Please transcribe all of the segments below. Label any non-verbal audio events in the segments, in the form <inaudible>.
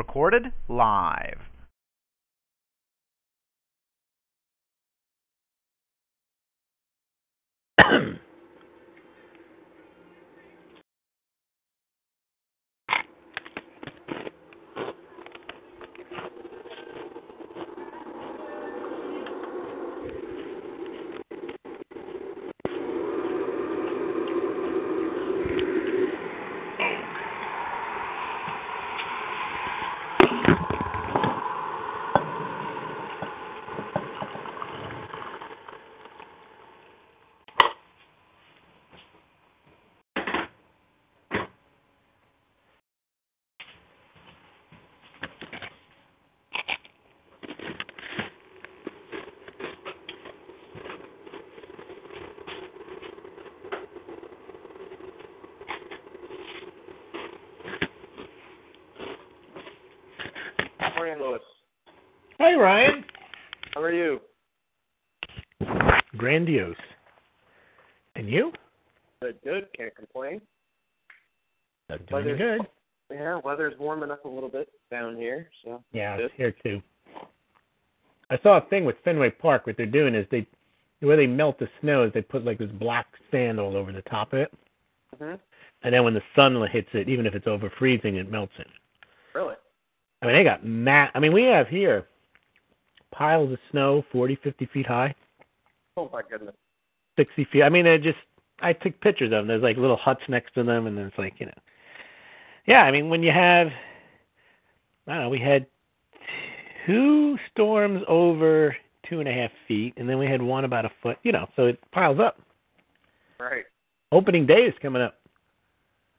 Recorded live. <clears throat> Morning, Lewis. Hey, Ryan. How are you? Grandiose. And you? Good, good. Can't complain. I'm doing Weather's- good. Yeah, weather's warming up a little bit down here, so Yeah, good. it's here too. I saw a thing with Fenway Park. What they're doing is they, the way they melt the snow is they put like this black sand all over the top of it, hmm and then when the sun hits it, even if it's over freezing, it melts it. Really? I mean, they got mat. I mean, we have here piles of snow, forty, fifty feet high, Oh my goodness. sixty feet. I mean, they just. I took pictures of them. There's like little huts next to them, and it's like you know. Yeah, I mean, when you have, I don't know, we had two storms over two and a half feet, and then we had one about a foot. You know, so it piles up. Right. Opening day is coming up,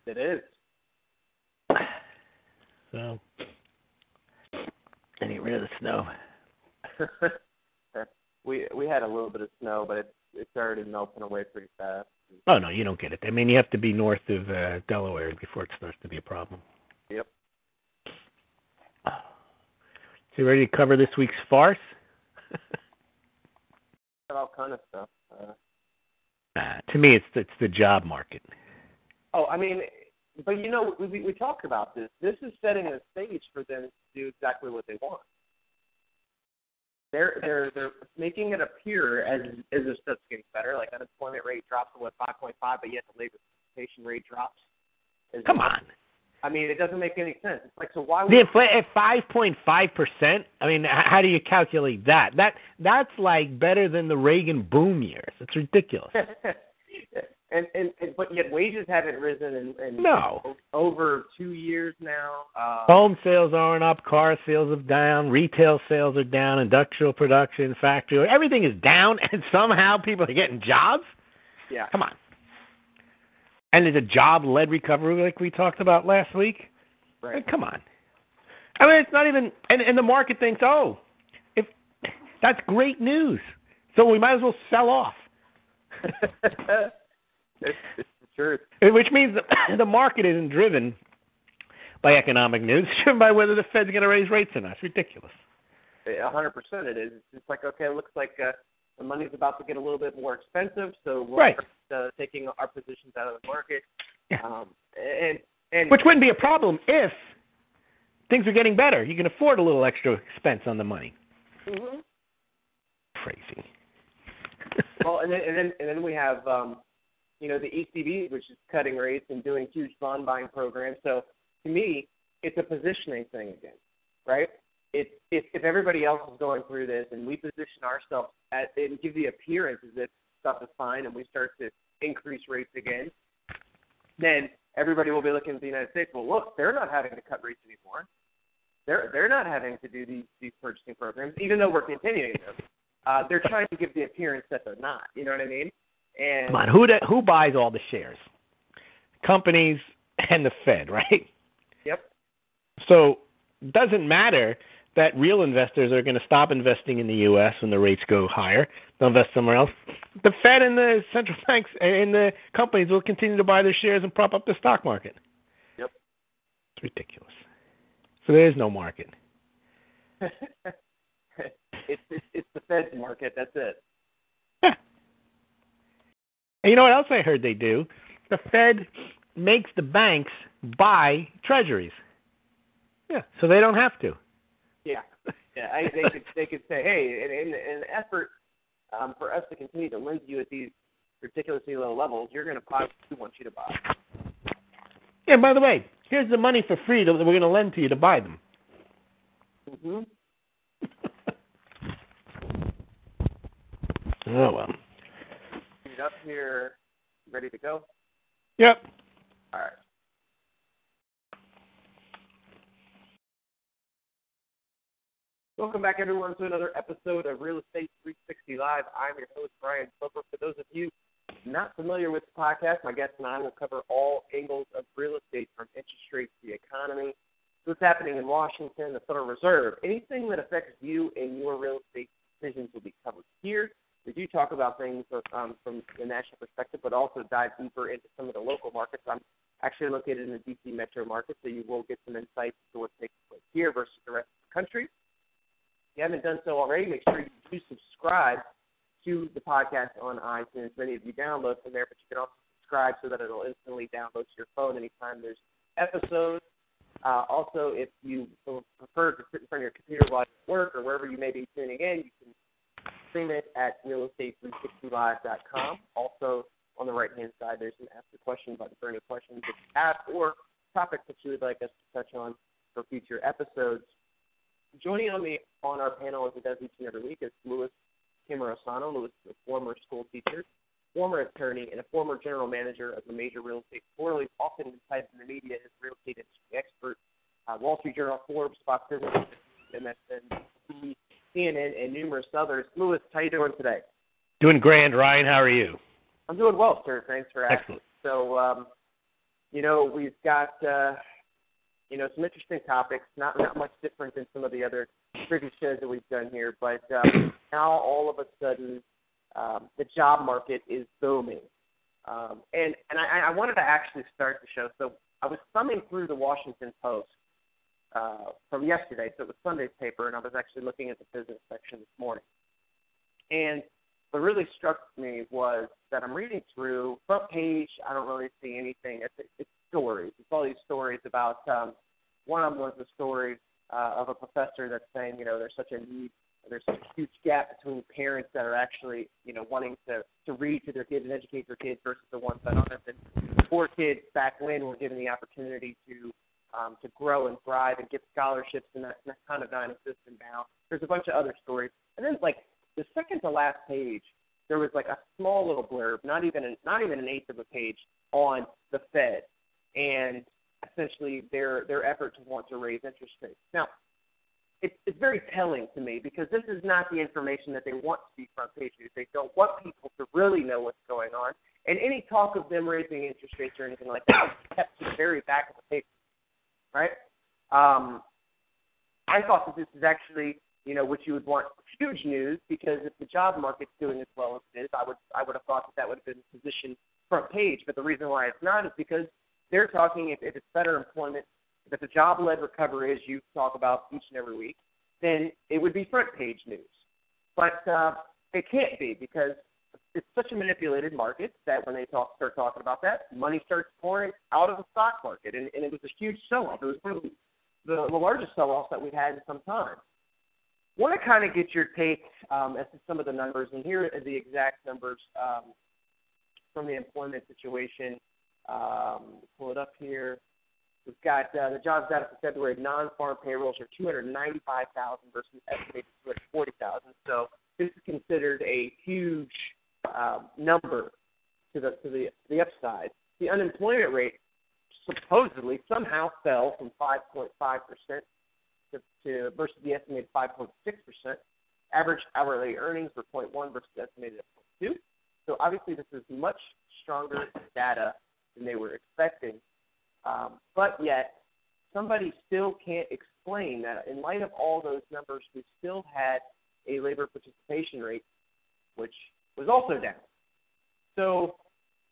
It is. so Get rid of the snow. we we had a little bit of snow, but it's it's already melting away pretty fast. Oh no, you don't get it. I mean, you have to be north of uh, Delaware before it starts to be a problem. Yep. So you ready to cover this week's farce? <laughs> All kind of stuff. Uh, Uh, to me, it's it's the job market. oh, I mean, but you know, we we talked about this. This is setting a stage for them do exactly what they want. They're they're they're making it appear as as if stuff's getting better. Like unemployment rate drops to what five point five, but yet the labor participation rate drops. As Come on, I mean, it doesn't make any sense. It's like so why would the infl- at five point five percent. I mean, how do you calculate that? That that's like better than the Reagan boom years. It's ridiculous. <laughs> and, and and but yet wages haven't risen in, in No. over two years now. Uh, Home sales aren't up, car sales are down, retail sales are down, industrial production, factory, everything is down, <laughs> and somehow people are getting jobs. yeah, Come on. And there's a job led recovery like we talked about last week. right. Come on. I mean, it's not even, and, and the market thinks, oh, if that's great news, so we might as well sell off. <laughs> it's, it's the truth. Which means the, <coughs> the market isn't driven by economic news, <laughs> it's driven by whether the Fed's going to raise rates or not. It's ridiculous. A hundred percent, it is. It's like okay, it looks like uh, the money's about to get a little bit more expensive, so we're Right. uh, taking our positions out of the market. Yeah. Um, and and Which wouldn't be a problem if things are getting better. You can afford a little extra expense on the money. Mhm. Crazy. <laughs> well, and then and then and then we have um, you know the ECB, which is cutting rates and doing huge bond buying programs. So to me, it's a positioning thing again, right? It's if if everybody else is going through this and we position ourselves at and give the appearance as if stuff is fine and we start to increase rates again, then everybody will be looking at the United States. Well, look, they're not having to cut rates anymore. They're they're not having to do these these purchasing programs, even though we're continuing them. Uh, they're trying to give the appearance that they're not. You know what I mean? And Come on, who da- who buys all the shares? companies, and the Fed, <laughs> right? Yep. So it doesn't matter that real investors are going to stop investing in the U.S. when the rates go higher. They'll invest somewhere else. The Fed and the central <laughs> banks and the companies will continue to buy their shares and prop up the stock market. Yep. It's ridiculous. So there is no market. <laughs> it's, it's it's the Fed's market. That's it. And you know what else I heard they do? The Fed makes the banks buy treasuries. Yeah, so they don't have to. Yeah, yeah. I, they could they could say, hey, in, in, in an effort um, for us to continue to lend you at these ridiculously low levels, you're going to buy what we want you to buy. Yeah. By the way, here's the money for free that we're going to lend to you to buy them. hmm <laughs> Oh well. Up here, ready to go. Yep. All right. Welcome back, everyone, to another episode of Real Estate 360 Live. I'm your host, Brian Flipper. For those of you not familiar with the podcast, my guest and I will cover all angles of real estate from interest rates to the economy, what's happening in Washington, the Federal Reserve. Anything that affects you and your real estate decisions will be covered here. We do talk about things um, from the national perspective, but also dive deeper into some of the local markets. I'm actually located in the DC metro market, so you will get some insights to what's taking place here versus the rest of the country. If you haven't done so already, make sure you do subscribe to the podcast on iTunes. Many of you download from there, but you can also subscribe so that it'll instantly download to your phone anytime there's episodes. Uh, also, if you prefer to sit in front of your computer while you work or wherever you may be tuning in, you can stream it at realestate360live.com. Also, on the right-hand side, there's an Ask a Question button for any questions that you have or topics that you would like us to touch on for future episodes. Joining on me on our panel as it does each and every week is Louis Cammarosano. Louis is a former school teacher, former attorney, and a former general manager of a major real estate portal. Often cited in the media as real estate industry expert. Uh, Wall Street Journal, Forbes, Fox Business, MSNBC, CNN, and numerous others. Lewis, how you doing today? Doing grand, Ryan. How are you? I'm doing well, sir. Thanks for asking. Excellent. So, um, you know, we've got uh, you know some interesting topics. Not not much different than some of the other previous shows that we've done here, but um, <clears throat> now all of a sudden, um, the job market is booming. Um, and and I, I wanted to actually start the show. So I was thumbing through the Washington Post uh, from yesterday, so it was Sunday's paper, and I was actually looking at the business section this morning. And what really struck me was that I'm reading through front page. I don't really see anything. It's, it's stories. It's all these stories about. Um, one of them was the story uh, of a professor that's saying, you know, there's such a need, there's such a huge gap between parents that are actually, you know, wanting to to read to their kids and educate their kids versus the ones that aren't. And poor kids back when were given the opportunity to um, to grow and thrive and get scholarships, and that, that kind of non-existent now. There's a bunch of other stories, and then like the second to last page, there was like a small little blurb, not even an, not even an eighth of a page, on the Fed and essentially their their effort to want to raise interest rates. Now, it's it's very telling to me because this is not the information that they want to be front page news. They don't want people to really know what's going on. And any talk of them raising interest rates or anything like that is kept to the very back of the paper, right? Um, I thought that this is actually, you know, what you would want huge news because if the job market's doing as well as it is, I would I would have thought that that would have been positioned front page. But the reason why it's not is because they're talking if, if it's better employment, if it's a job-led recovery, as you talk about each and every week, then it would be front page news. But uh, it can't be because it's such a manipulated market that when they talk, start talking about that, money starts pouring out of the stock market, and, and it was a huge sell-off. It was probably the, the largest sell-off that we've had in some time. Want to kind of get your take um, as to some of the numbers, and here are the exact numbers um, from the employment situation um, pull it up here. We've got uh, the jobs data for February. Non-farm payrolls are 295,000 versus estimated 240,000. So this is considered a huge uh, number to the to the the upside. The unemployment rate supposedly somehow fell from 5.5 percent to, to versus the estimated 5.6 percent. Average hourly earnings were 0.1 versus estimated at 0.2. So obviously this is much stronger data than they were expecting. Um, but yet, somebody still can't explain that in light of all those numbers, we still had a labor participation rate which was also down. So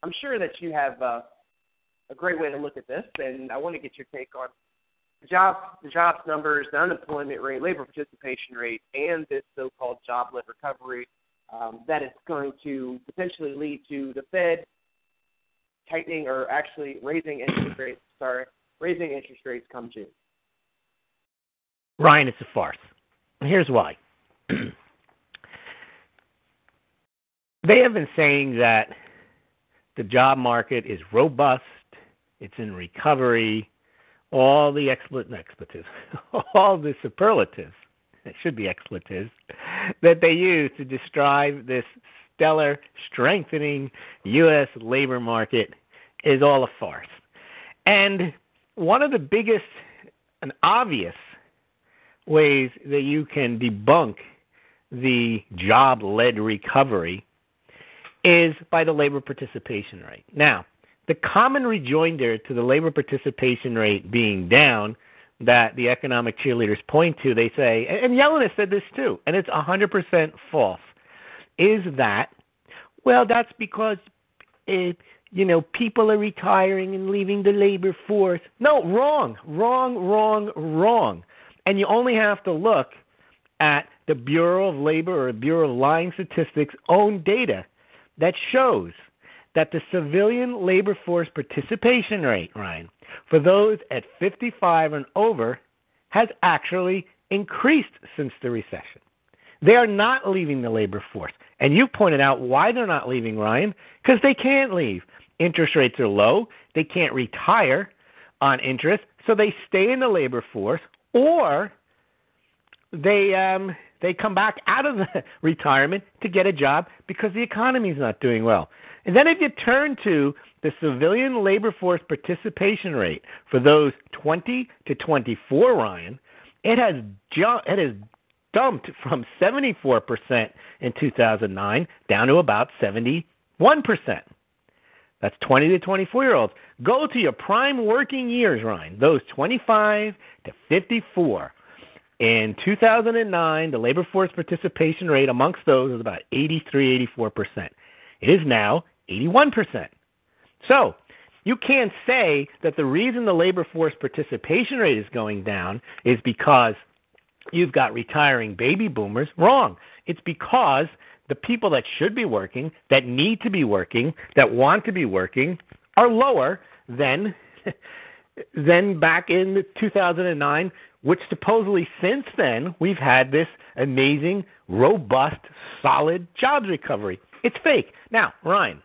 I'm sure that you have uh, a great way to look at this, and I want to get your take on the jobs, the jobs numbers, the unemployment rate, labor participation rate, and this so-called job-led recovery um, that is going to potentially lead to the Fed tightening or actually raising interest rates. Sorry, raising interest rates come June. Ryan, it's a farce. Here's why. <clears throat> they have been saying that the job market is robust, it's in recovery, all the expletives, <laughs> all the superlatives, it should be expletives, that they use to describe this stellar, strengthening U.S. labor market is all a farce. And one of the biggest and obvious ways that you can debunk the job led recovery is by the labor participation rate. Now, the common rejoinder to the labor participation rate being down that the economic cheerleaders point to, they say, and Yellen has said this too, and it's 100% false, is that, well, that's because, it, you know, people are retiring and leaving the labor force. No, wrong, wrong, wrong, wrong. And you only have to look at the Bureau of Labor or Bureau of Lying Statistics' own data that shows that the civilian labor force participation rate, Ryan, for those at 55 and over has actually increased since the recession. They are not leaving the labor force. And you pointed out why they're not leaving, Ryan, because they can't leave. Interest rates are low, they can't retire on interest, so they stay in the labor force or they um they come back out of the <laughs> retirement to get a job because the economy is not doing well. And then if you turn to the civilian labor force participation rate for those 20 to 24, Ryan, it has ju- it has dumped from 74% in 2009 down to about 71%. That's 20 to 24 year olds. Go to your prime working years, Ryan, those 25 to 54. In 2009, the labor force participation rate amongst those was about 83, 84%. It is now 81%. So, you can't say that the reason the labor force participation rate is going down is because you've got retiring baby boomers. Wrong. It's because the people that should be working, that need to be working, that want to be working, are lower than <laughs> than back in 2009 which supposedly since then we've had this amazing, robust, solid jobs recovery. It's fake. Now, Ryan,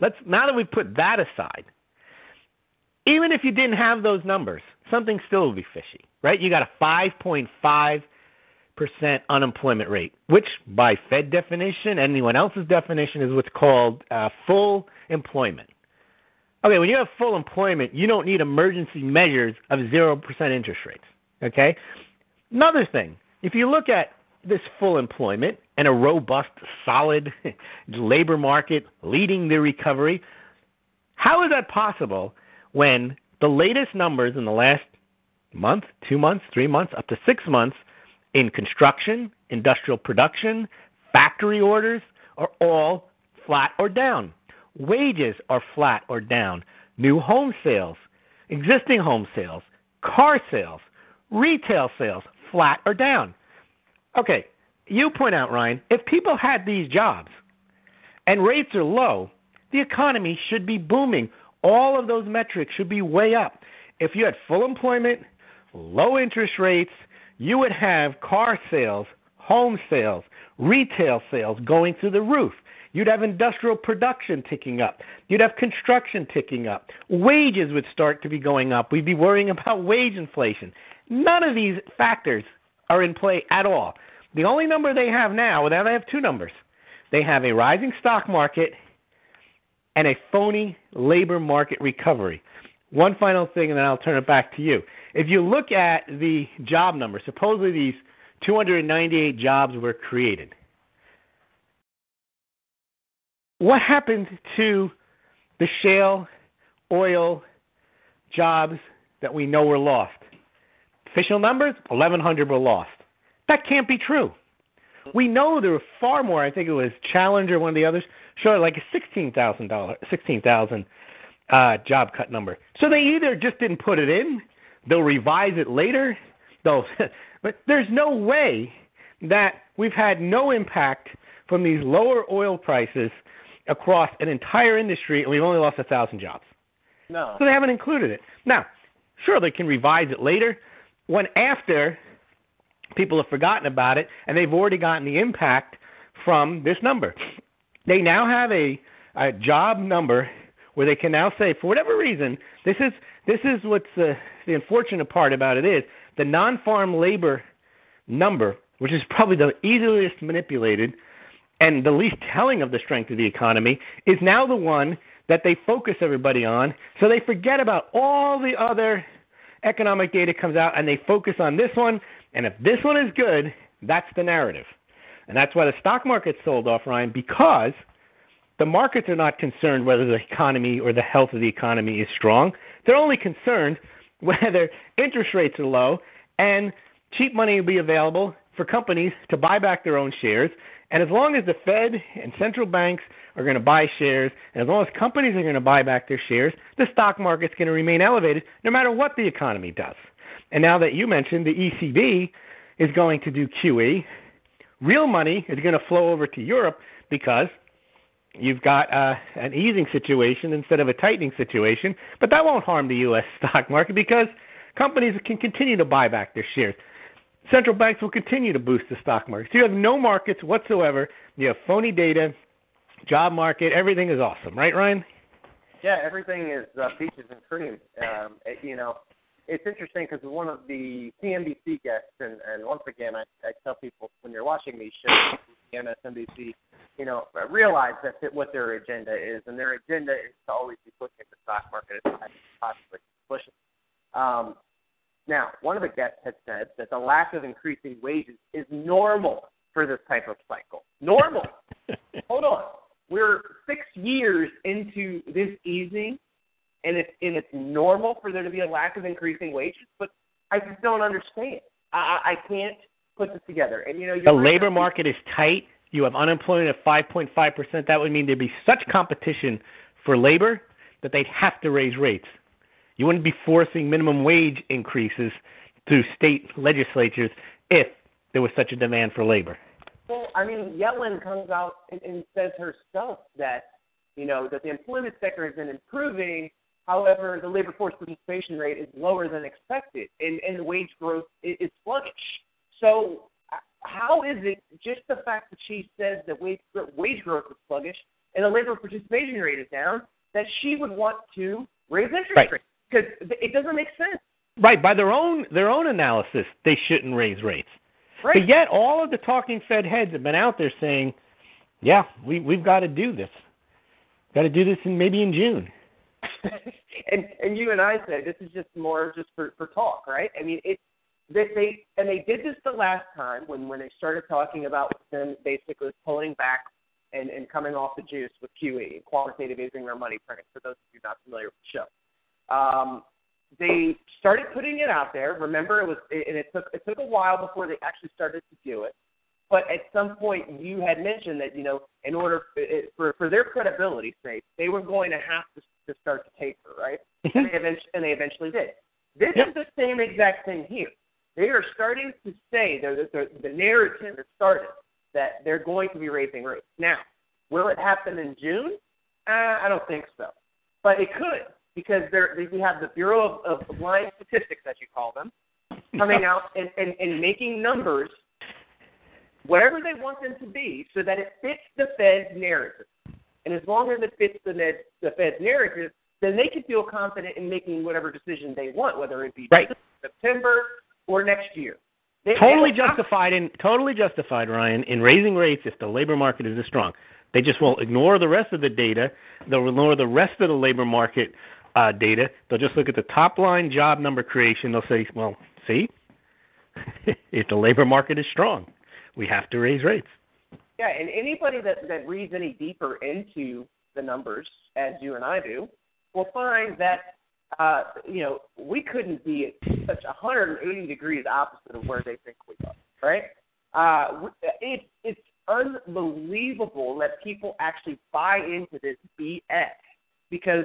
let's now that we've put that aside, even if you didn't have those numbers, something still would be fishy, right? You got a 5.5 percent unemployment rate, which by Fed definition, anyone else's definition, is what's called uh, full employment. Okay, when you have full employment, you don't need emergency measures of zero percent interest rates. Okay? Another thing, if you look at this full employment and a robust, solid <laughs> labor market leading the recovery, how is that possible when the latest numbers in the last month, two months, three months, up to six months in construction, industrial production, factory orders are all flat or down? Wages are flat or down. New home sales, existing home sales, car sales, Retail sales flat or down. Okay, you point out, Ryan, if people had these jobs and rates are low, the economy should be booming. All of those metrics should be way up. If you had full employment, low interest rates, you would have car sales, home sales, retail sales going through the roof. You'd have industrial production ticking up. You'd have construction ticking up. Wages would start to be going up. We'd be worrying <laughs> about wage inflation. None of these factors are in play at all. The only number they have now, well, now they have two numbers. They have a rising stock market and a phony labor market recovery. One final thing, and then I'll turn it back to you. If you look at the job numbers, supposedly these 298 jobs were created. What happened to the shale oil jobs that we know were lost. Official numbers, 1,100 were lost. That can't be true. We know there were far more. I think it was Challenger, one of the others, showed like a sixteen thousand dollar, sixteen thousand uh, job cut number. So they either just didn't put it in, they'll revise it later. They'll, <laughs> but there's no way that we've had no impact from these lower oil prices across an entire industry, and we've only lost a thousand jobs. No. So they haven't included it. Now, sure, they can revise it later when after people have forgotten about it and they've already gotten the impact from this number. They now have a, a job number where they can now say, for whatever reason, this is this is what's uh, the unfortunate part about it is the non-farm labor number, which is probably the easiest manipulated and the least telling of the strength of the economy, is now the one that they focus everybody on. So they forget about all the other economic data comes out and they focus on this one. And if this one is good, that's the narrative. And that's why the stock market sold off, Ryan, because the markets are not concerned whether the economy or the health of the economy is strong. They're only concerned <laughs> whether interest rates are low and cheap money will be available for companies to buy back their own shares. And as long as the Fed and central banks are going to buy shares, and as long as companies are going to buy back their shares, the stock market's going to remain elevated no matter what the economy does. And now that you mentioned the ECB is going to do QE, real money is going to flow over to Europe because you've got uh, an easing situation instead of a tightening situation. But that won't harm the U.S. <laughs> stock market because companies can continue to buy back their shares. Central banks will continue to boost the stock market. So you have no markets whatsoever. You have phony data, job market, everything is awesome, right, Ryan? Yeah, everything is uh, peaches and cream. Um, it, you know, it's interesting because one of the CNBC guests, and, and once again, I, I tell people when you're watching these shows, MSNBC, you know, realize that what their agenda is, and their agenda is to always be pushing the stock market as high as it. Um, now, one of the guests had said that the lack of increasing wages is normal for this type of cycle. Normal. <laughs> Hold on. We're six years into this easing, and it's and it's normal for there to be a lack of increasing wages. But I just don't understand. I, I can't put this together. And you know, the labor market is tight. You have unemployment at 5.5 percent. That would mean there'd be such competition for labor that they'd have to raise rates. You wouldn't be forcing minimum wage increases through state legislatures if there was such a demand for labor. Well, I mean, Yellen comes out and, and says herself that you know that the employment sector has been improving. However, the labor force participation rate is lower than expected, and, and the wage growth is, is sluggish. So, uh, how is it just the fact that she says that wage wage growth is sluggish and the labor participation rate is down that she would want to raise interest right. rates? Because it doesn't make sense. Right. By their own their own analysis, they shouldn't raise rates. Right. But yet, all of the talking Fed heads have been out there saying, "Yeah, we we've got to do this. Got to do this in maybe in June." <laughs> and and you and I said this is just more just for for talk, right? I mean, it they, they and they did this the last time when when they started talking about them basically pulling back and and coming off the juice with QE, quantitative easing their money printing. For those of you not familiar with the show, um, they started putting it out there. Remember, it was and it took it took a while before they actually started to do it. But at some point, you had mentioned that you know, in order for for their credibility's sake, they were going to have to to start to taper, right? <laughs> and they eventually and they eventually did. This Yep. is the same exact thing here. They are starting to say the, the the narrative has started that they're going to be raising rates. Now, will it happen in June? Uh, I don't think so, but it could because they're, we have the Bureau of, of Lying Statistics, as you call them, coming out and, and, and making numbers whatever they want them to be so that it fits the Fed's narrative. And as long as it fits the, Ned, the Fed's narrative, then they can feel confident in making whatever decision they want, whether it be Right. September or next year. They, totally they justified in totally justified, Ryan, in raising rates if the labor market is this strong. They just will ignore the rest of the data. They'll ignore the rest of the labor market uh, data. They'll just look at the top line job number creation. They'll say, "Well, see, <laughs> if the labor market is strong, we have to raise rates." Yeah, and anybody that, that reads any deeper into the numbers, as you and I do, will find that uh, you know we couldn't be such 180 degrees opposite of where they think we are, right? Uh, it, it's unbelievable that people actually buy into this BS because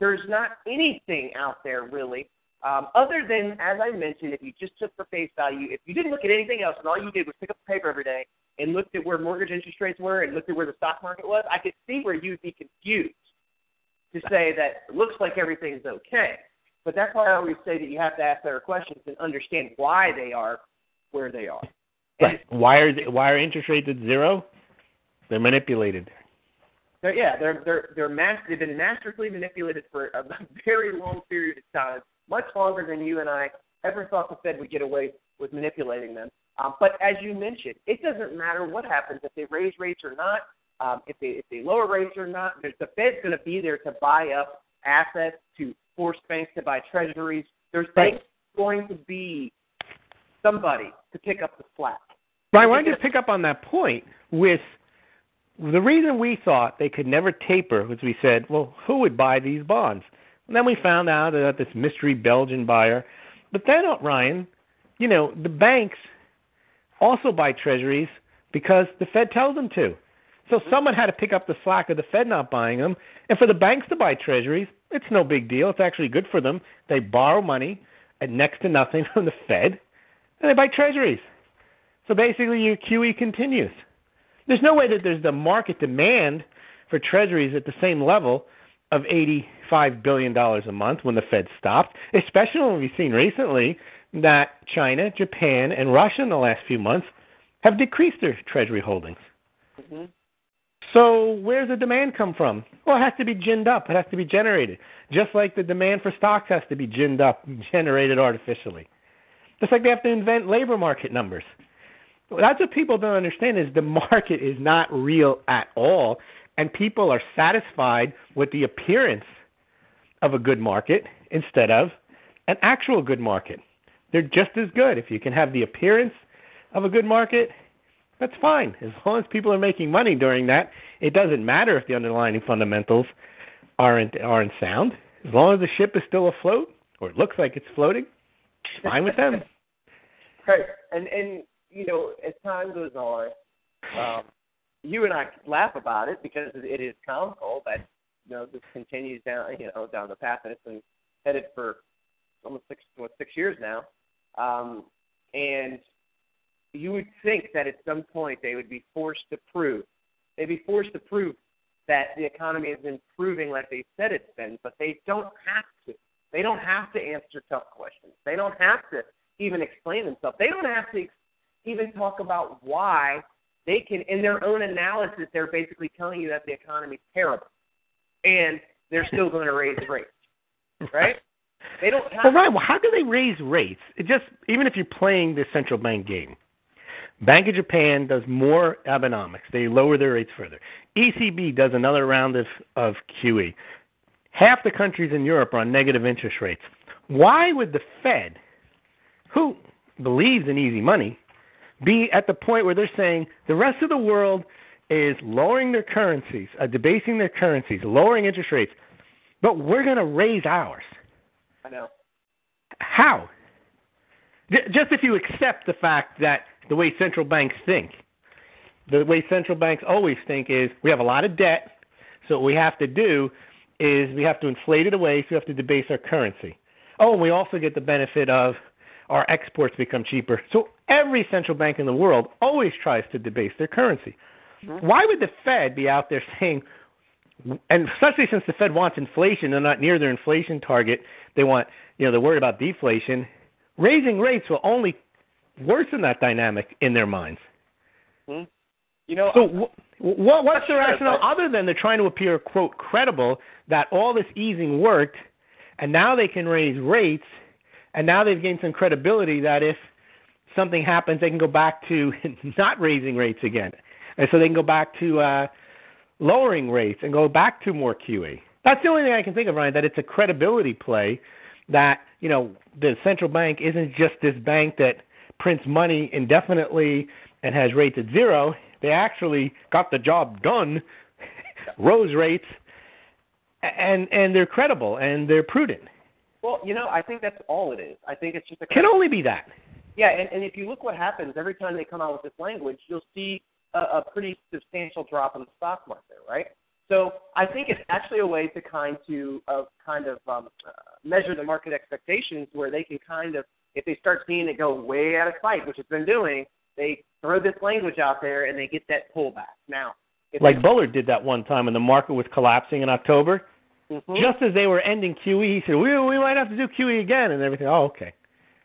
there's not anything out there really um, other than, as I mentioned, if you just took for face value, if you didn't look at anything else and all you did was pick up the paper every day and looked at where mortgage interest rates were and looked at where the stock market was, I could see where you'd be confused to say that it looks like everything's okay. But that's why I always say that you have to ask better questions and understand why they are where they are. Right. Why are they, why are interest rates at zero? They're manipulated. They're, yeah, they're they're they're mas- they've been masterfully manipulated for a <laughs> very long period of time, much longer than you and I ever thought the Fed would get away with manipulating them. Um, but as you mentioned, it doesn't matter what happens if they raise rates or not, um, if they if they lower rates or not. There's, the Fed's going to be there to buy up assets, to force banks to buy treasuries. There's right. going to be somebody to pick up the slack. Right. Why don't you pick up on that point with the reason we thought they could never taper was we said, well, who would buy these bonds? And then we found out that this mystery Belgian buyer. But then, uh, Ryan, you know, the banks also buy treasuries because the Fed tells them to. So someone had to pick up the slack of the Fed not buying them. And for the banks to buy treasuries, it's no big deal. It's actually good for them. They borrow money at next to nothing <laughs> from the Fed, and they buy treasuries. So basically, your QE continues. There's no way that there's the market demand for treasuries at the same level of $85 billion a month when the Fed stopped, especially when we've seen recently that China, Japan, and Russia in the last few months have decreased their treasury holdings. Mm-hmm. So where's the demand come from? Well, it has to be ginned up. It has to be generated. Just like the demand for stocks has to be ginned up, and <laughs> generated artificially. Just like they have to invent labor market numbers. That's what people don't understand is the market is not real at all, and people are satisfied with the appearance of a good market instead of an actual good market. They're just as good. If you can have the appearance of a good market, that's fine. As long as people are making money during that, it doesn't matter if the underlying fundamentals aren't aren't sound. As long as the ship is still afloat or it looks like it's floating, fine with them. <laughs> Right. And and you know, as time goes on, um, you and I laugh about it because it is comical that you know this continues down you know down the path and it's been headed for almost six what six years now, um, and you would think that at some point they would be forced to prove they'd be forced to prove that the economy is improving like they said it's been, but they don't have to. They don't have to answer tough questions. They don't have to even explain themselves. They don't have to even talk about why they can, in their own analysis, they're basically telling you that the economy's terrible, and they're still going to raise rates, right? <laughs> They don't. Have well, right. Well, how do they raise rates? It just even if you're playing the central bank game, Bank of Japan does more Abenomics. They lower their rates further. ECB does another round of, of QE. Half the countries in Europe are on negative interest rates. Why would the Fed, who believes in easy money, be at the point where they're saying the rest of the world is lowering their currencies, uh, debasing their currencies, lowering interest rates, but we're going to raise ours. I know. How? Just if you accept the fact that the way central banks think, the way central banks always think is we have a lot of debt, so what we have to do is we have to inflate it away, so we have to debase our currency. Oh, and we also get the benefit of our exports become cheaper. So every central bank in the world always tries to debase their currency. Mm-hmm. Why would the Fed be out there saying, and especially since the Fed wants inflation, they're not near their inflation target. They want, you know, they're worried about deflation. Raising rates will only worsen that dynamic in their minds. Mm-hmm. You know, so what, what's the rationale other than they're trying to appear quote credible that all this easing worked, and now they can raise rates and now they've gained some credibility that if something happens, they can go back to <laughs> not raising rates again. And so they can go back to uh, lowering rates and go back to more QE. That's the only thing I can think of, Ryan, that it's a credibility play that, you know, the central bank isn't just this bank that prints money indefinitely and has rates at zero. They actually got the job done, <laughs> rose rates, and and they're credible and they're prudent. Well, you know, I think that's all it is. I think it's just a Can only be that. Yeah, and, and if you look what happens every time they come out with this language, you'll see a, a pretty substantial drop in the stock market, right? So I think it's actually a way to kind to of kind of um, uh, measure the market expectations, where they can kind of, if they start seeing it go way out of sight, which it's been doing, they throw this language out there and they get that pullback. Now, if Like they, Bullard did that one time when the market was collapsing in October. Mhm. Just as they were ending QE, he said, "We we might have to do QE again," and everything. Oh, okay,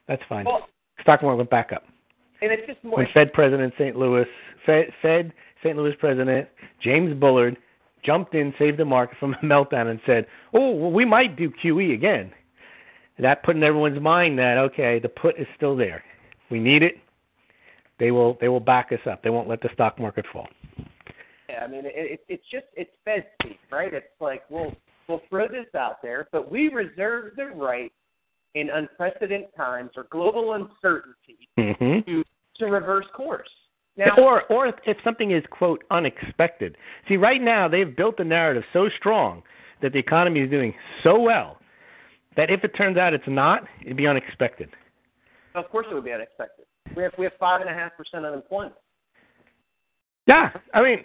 that's fine. well, Stock market went back up. and it's just more. when Fed President St. Louis, Fed, Fed St. Louis President James Bullard jumped in, saved the market from <laughs> a meltdown, and said, "Oh, well, we might do QE again." That put in everyone's mind that okay, the put is still there. We need it. They will they will back us up. They won't let the stock market fall. Yeah, I mean, it, it, it's just it's Fed speak, right? It's like we'll we'll throw this out there, but we reserve the right in unprecedented times or global uncertainty Mm-hmm. to to reverse course. Now, or or if, if something is quote unexpected. See, right now they've built the narrative so strong that the economy is doing so well that if it turns out it's not, it'd be unexpected. of course, it would be unexpected. We have we have five and a half percent unemployment. Yeah, I mean,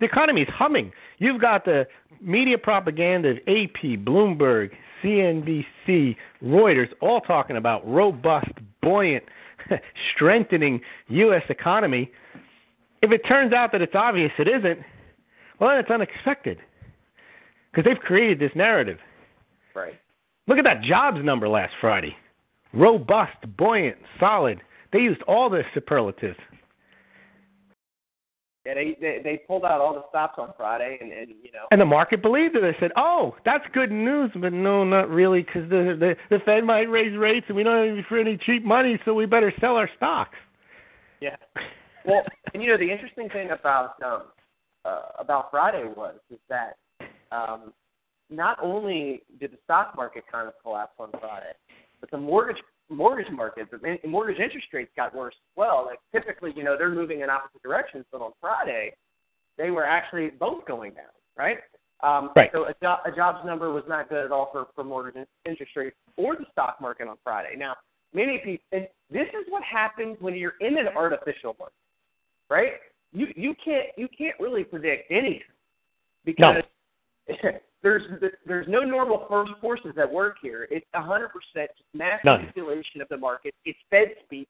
the economy is humming. You've got the media propaganda of AP, Bloomberg, CNBC, Reuters, all talking about robust, buoyant, <laughs> strengthening U.S. economy. If it turns out that it's obvious it isn't, well, then it's unexpected because they've created this narrative. Right. Look at that jobs number last Friday. Robust, buoyant, solid. They used all the superlatives. Yeah, they, they they pulled out all the stops on Friday, and and you know. And the market believed it. They said, "Oh, that's good news," but no, not really, because the, the the Fed might raise rates, and we don't have any cheap money, so we better sell our stocks. Yeah. Well, and you know the interesting thing about um, uh, about Friday was is that um, not only did the stock market kind of collapse on Friday, but the mortgage mortgage market, in- mortgage interest rates got worse as well. Like typically, you know, they're moving in opposite directions, but on Friday, they were actually both going down, right? Um, Right. So a, jo- a jobs number was not good at all for, for mortgage interest rates or the stock market on Friday. Now, many people, and this is what happens when you're in an artificial market, right? You you can't you can't really predict anything because <laughs> there's there's no normal first forces at work here. It's hundred percent just mass None. manipulation of the market. It's Fed speak.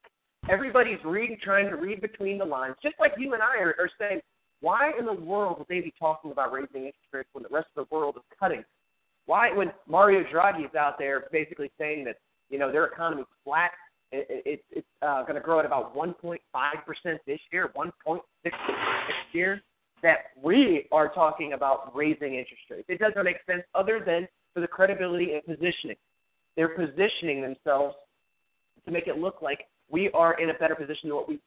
Everybody's reading, trying to read between the lines, just like you and I are, are saying. Why in the world would they be talking about raising interest rates when the rest of the world is cutting? Why, when Mario Draghi is out there basically saying that you know their economy's flat, it, it, it's uh, going to grow at about 1.5 percent this year, 1.6 next year, that we are talking about raising interest rates. It doesn't make sense other than for the credibility and positioning. They're positioning themselves to make it look like we are in a better position than what we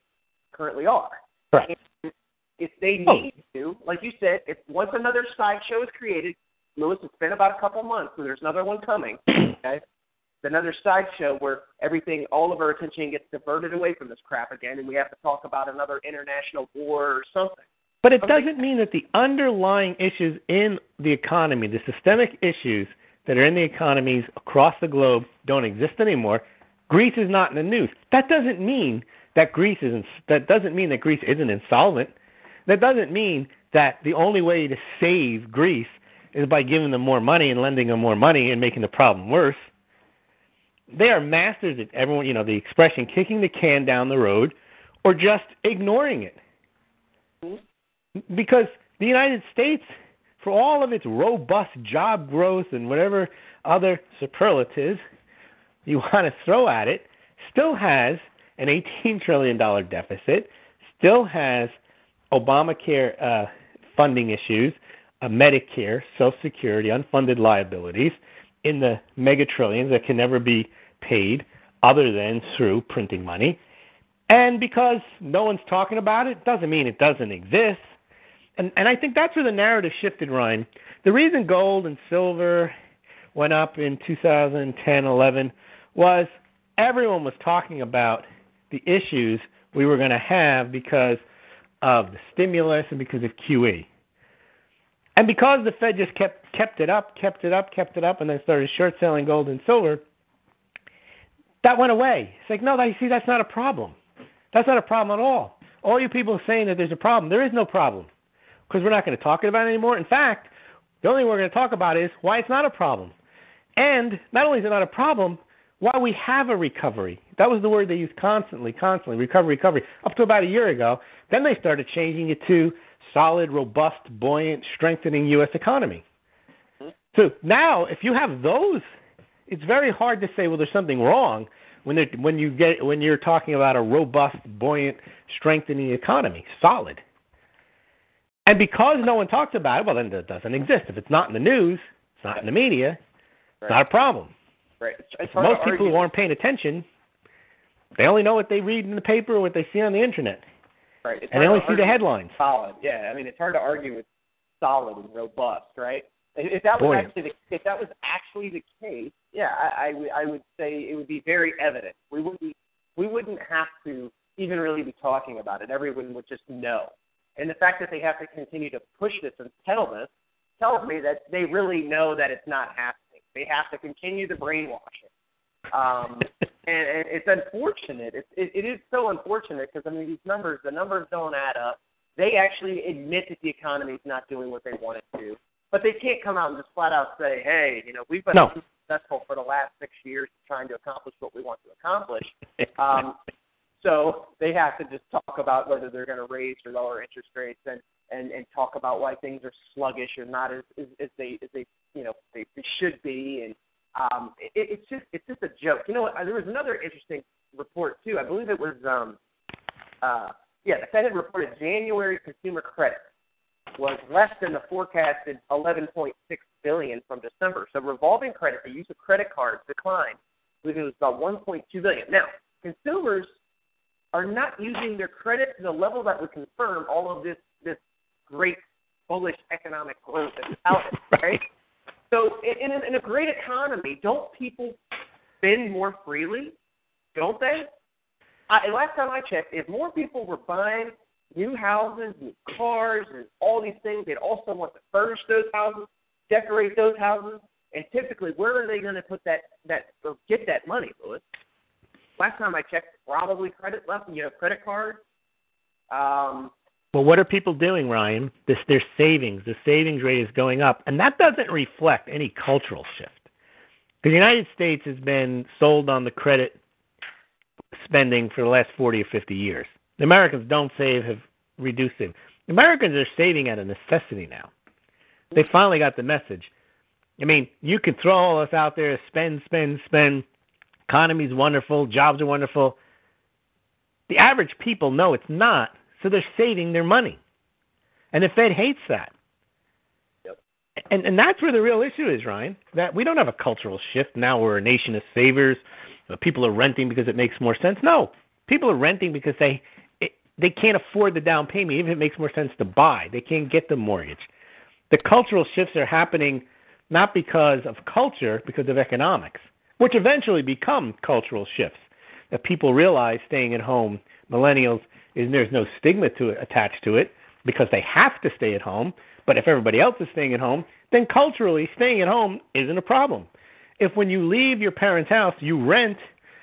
currently are. Correct. And if they Oh. need to, like you said, if once another sideshow is created, Lewis, it's been about a couple months, so there's another one coming. <clears throat> Okay, It's another sideshow where everything, all of our attention gets diverted away from this crap again, and we have to talk about another international war or something. But it doesn't mean that the underlying issues in the economy, the systemic issues that are in the economies across the globe, don't exist anymore. Greece is not in the news. That doesn't mean that Greece isn't. That doesn't mean that Greece isn't insolvent. That doesn't mean that the only way to save Greece is by giving them more money and lending them more money and making the problem worse. They are masters at everyone. You know the expression "kicking the can down the road," or just ignoring it because the United States, for all of its robust job growth and whatever other superlatives you <laughs> want to throw at it, still has an $18 <laughs> trillion deficit, still has Obamacare uh, funding issues, uh, Medicare, Social Security, unfunded liabilities in the mega trillions that can never be paid other than through printing money. And because no one's talking about it, doesn't mean it doesn't exist. And and I think that's where the narrative shifted, Ryan. The reason gold and silver went up in 2010, 11 was everyone was talking about the issues we were going to have because of the stimulus and because of QE. And because the Fed just kept kept it up, kept it up, kept it up, and then started short selling gold and silver, that went away. It's like, no, you see, that's not a problem. That's not a problem at all. All you people saying that there's a problem. There is no problem because we're not going to talk about it anymore. In fact, the only thing we're going to talk about is why it's not a problem. And not only is it not a problem, why we have a recovery. That was the word they used constantly, constantly recovery, recovery, up to about a year ago. Then they started changing it to solid, robust, buoyant, strengthening U.S. economy. So now, if you have those, it's very hard to say, well, there's something wrong when when you get when you're talking about a robust, buoyant, strengthening economy, solid. And because no one talks about it, well, then it doesn't exist. If it's not in the news, it's not in the media, it's not a problem. Right. It's, Most people argue. who aren't paying attention, they only know what they read in the paper or what they see on the internet, Right. It's and they only see the headlines. Solid. Yeah. I mean, it's hard to argue with solid and robust, right? If that was actually the, if that was actually the case, yeah, I, I, would- I would say it would be very evident. We wouldn't we wouldn't have to even really be talking about it. Everyone would just know. And the fact that they have to continue to push this and tell this tells me that they really know that it's not happening. They have to continue the brainwashing. Um, and, and it's unfortunate. It, it, it is so unfortunate because I mean these numbers, the numbers don't add up. They actually admit that the economy is not doing what they want it to, but they can't come out and just flat out say, "Hey, you know, we've been No. successful for the last six years trying to accomplish what we want to accomplish." Um, so they have to just talk about whether they're going to raise or lower interest rates and, and, and talk about why things are sluggish or not as, as, as they as they you know they, they should be and um, it, it's just it's just a joke. You know what? There was another interesting report too. I believe it was um, uh, yeah, the Fed had reported January consumer credit was less than the forecasted 11.6 billion from December. So revolving credit, the use of credit cards declined. I believe it was about 1.2 billion. Now, consumers are not using their credit to the level that would confirm all of this this great bullish economic growth that's out there, <laughs> right? So in, in, a, in a great economy, don't people spend more freely? Don't they? I, last time I checked, if more people were buying new houses, new cars, and all these things, they'd also want to furnish those houses, decorate those houses, and typically, where are they going to put that that or get that money, Louis? Last time I checked, probably credit left, you know, credit cards. Um, Well, what are people doing, Ryan? This their savings. The savings rate is going up, and that doesn't reflect any cultural shift. The United States has been sold on the credit spending for the last 40 or 50 years. The Americans don't save, have reduced it. Americans are saving out of necessity now. They finally got the message. I mean, you can throw all this out there, spend, spend, spend. Economy's wonderful, jobs are wonderful. The average people know it's not, so they're saving their money. And the Fed hates that. Yep. And and that's where the real issue is, Ryan. That we don't have a cultural shift now. We're a nation of savers. Uh, People are renting because it makes more sense. No, people are renting because they it, they can't afford the down payment. Even if it makes more sense to buy, they can't get the mortgage. The cultural shifts are happening not because of culture, because of economics, which eventually become cultural shifts. That people realize staying at home, millennials, is there's no stigma to it attached to it because they have to stay at home. But if everybody else is staying at home, then culturally staying at home isn't a problem. If when you leave your parents' house you rent,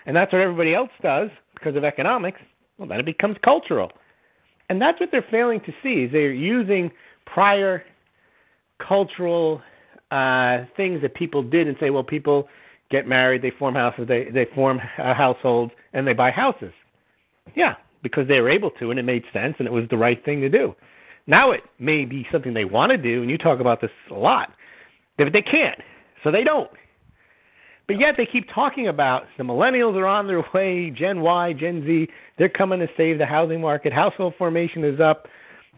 and that's what everybody else does because of economics, well then it becomes cultural. And that's what they're failing to see is they're using prior cultural uh, things that people did and say, well, people get married, they form houses, they they form uh, households, and they buy houses. Yeah, because they were able to, and it made sense, and it was the right thing to do. Now it may be something they want to do, and you talk about this a lot, but they can't, so they don't. But yet they keep talking about the millennials are on their way, Gen Y, Gen Z, they're coming to save the housing market. Household formation is up.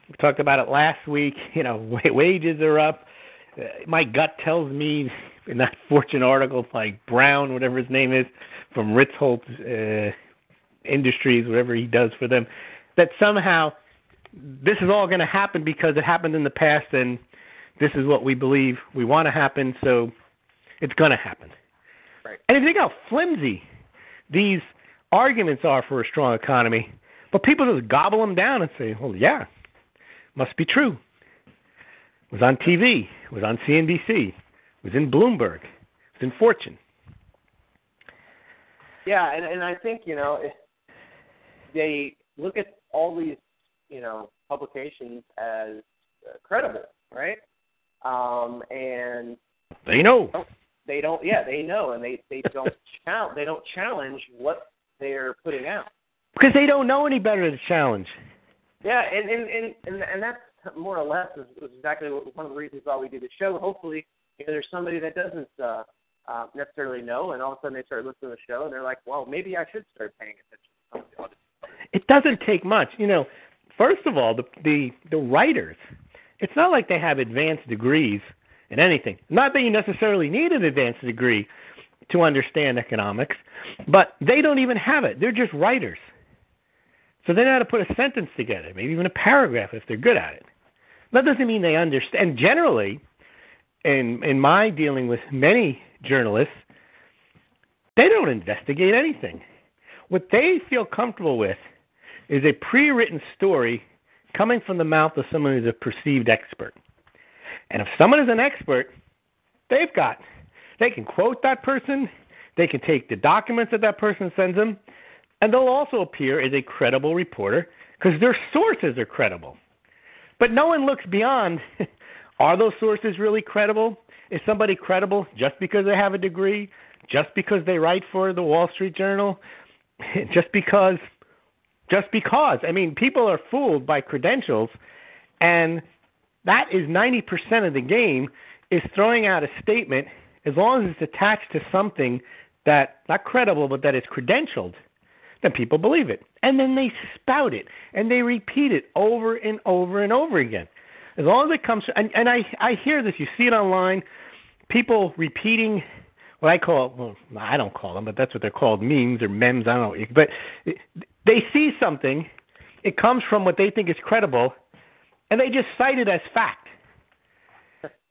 We talked about it last week. <laughs> You know, <laughs> wages are up. Uh, my gut tells me in that <laughs> Fortune article, like Brown, whatever his name is, from Ritholtz uh, Industries, whatever he does for them, that somehow this is all going to happen because it happened in the past, and this is what we believe we want to happen, so it's going to happen. Right. And if you think how flimsy these arguments are for a strong economy, but people just gobble them down and say, "Well, yeah, must be true." It was on TV, it was on CNBC, was in Bloomberg, it was in Fortune. Yeah, and and I think you know they look at all these you know publications as uh, credible, right? Um, and They know. they don't, yeah, they know, and they they don't <laughs> challenge they don't challenge what they're putting out. Because they don't know any better to challenge. Yeah, and and and and, and that's more or less is, is exactly what, one of the reasons why we do the show. Hopefully, you know, there's somebody that doesn't uh, uh, necessarily know, and all of a sudden they start listening to the show, and they're like, "Well, maybe I should start paying attention." to something." It doesn't take much. You know, first of all, the the the writers, it's not like they have advanced degrees in anything. Not that you necessarily need an advanced degree to understand economics, but they don't even have it. They're just writers. So they know how to put a sentence together, maybe even a paragraph if they're good at it. That doesn't mean they understand. Generally, in in my dealing with many journalists, they don't investigate anything. What they feel comfortable with is a pre-written story coming from the mouth of someone who's a perceived expert. And if someone is an expert, they've got they can quote that person, they can take the documents that that person sends them, and they'll also appear as a credible reporter because their sources are credible. But no one looks beyond <laughs> are those sources really credible? Is somebody credible just because they have a degree? Just because they write for the Wall Street Journal? <laughs> just because just because. I mean, people are fooled by credentials and that is 90% of the game is throwing out a statement as long as it's attached to something that not credible but that is credentialed then people believe it and then they spout it and they repeat it over and over and over again as long as it comes and, and i i hear this you see it online people repeating what i call well i don't call them but that's what they're called memes or memes i don't know but they see something it comes from what they think is credible and they just cite it as fact.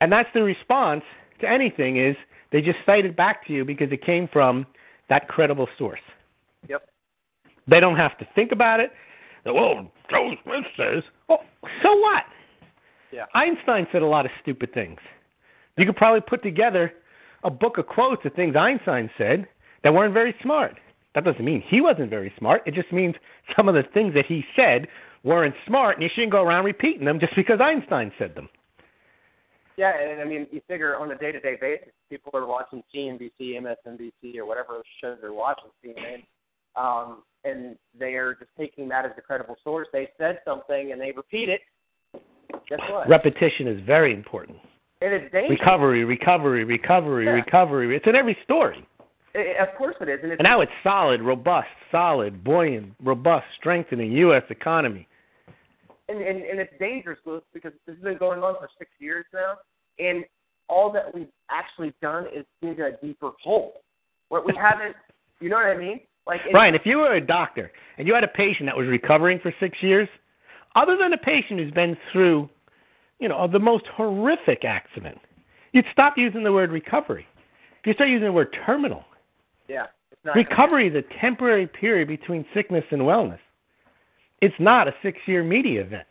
And that's the response to anything is they just cite it back to you because it came from that credible source. Yep. They don't have to think about it. Well, Joe Smith says, well, so what? Yeah. Einstein said a lot of stupid things. You could probably put together a book of quotes of things Einstein said that weren't very smart. That doesn't mean he wasn't very smart. It just means some of the things that he said weren't smart, and you shouldn't go around repeating them just because Einstein said them. Yeah, and I mean, you figure on a day-to-day basis, people are watching CNBC, MSNBC, or whatever shows they're watching, CNN, um, and they are just taking that as a credible source. They said something and they repeat it. Guess what? Repetition is very important. and it's dangerous. Recovery, recovery, recovery, Yeah. recovery. It's in every story. I- of course it is, and it's And now it's solid, robust, solid, buoyant, robust, strengthening U.S. economy. and, and, and it's dangerous Louis, because this has been going on for six years now, and all that we've actually done is dig a deeper hole. Where we haven't, you know what I mean? Like, Brian, if you were a doctor and you had a patient that was recovering for six years, other than a patient who's been through, you know, the most horrific accident, you'd stop using the word recovery. You start using the word terminal. yeah, it's not Recovery is a temporary period between sickness and wellness. It's not a six year media event.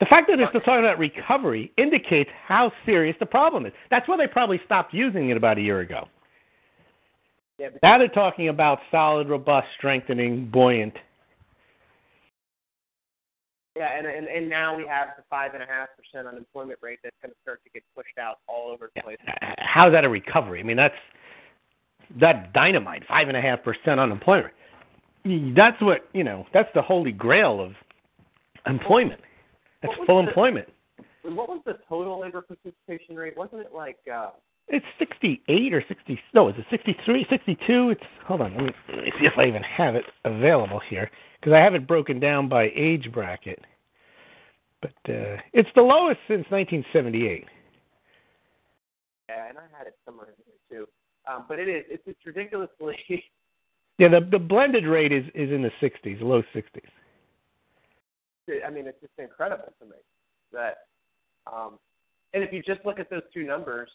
The fact that they're still talking about recovery indicates how serious the problem is. That's why they probably stopped using it about a year ago. Yeah, Now they're talking about solid, robust, strengthening, buoyant. Yeah, and, and and now we have the five and a half percent unemployment rate that's going to start to get pushed out all over the place. How's that a recovery? I mean, that's that dynamite, five and a half percent unemployment. That's what you know. That's the holy grail of employment. That's full the- employment. What was the total labor participation rate? Wasn't it like uh, It's 68 or 60. No, is it 63, 62? It's hold on. Let me, let me see if I even have it available here because I have it broken down by age bracket. But uh, it's the lowest since 1978. yeah, and I had it somewhere in there too. Um, but it is it's, it's ridiculously <laughs> Yeah, the the blended rate is is in the 60s, low 60s. I mean it's just incredible to me that um and if you just look at those two numbers,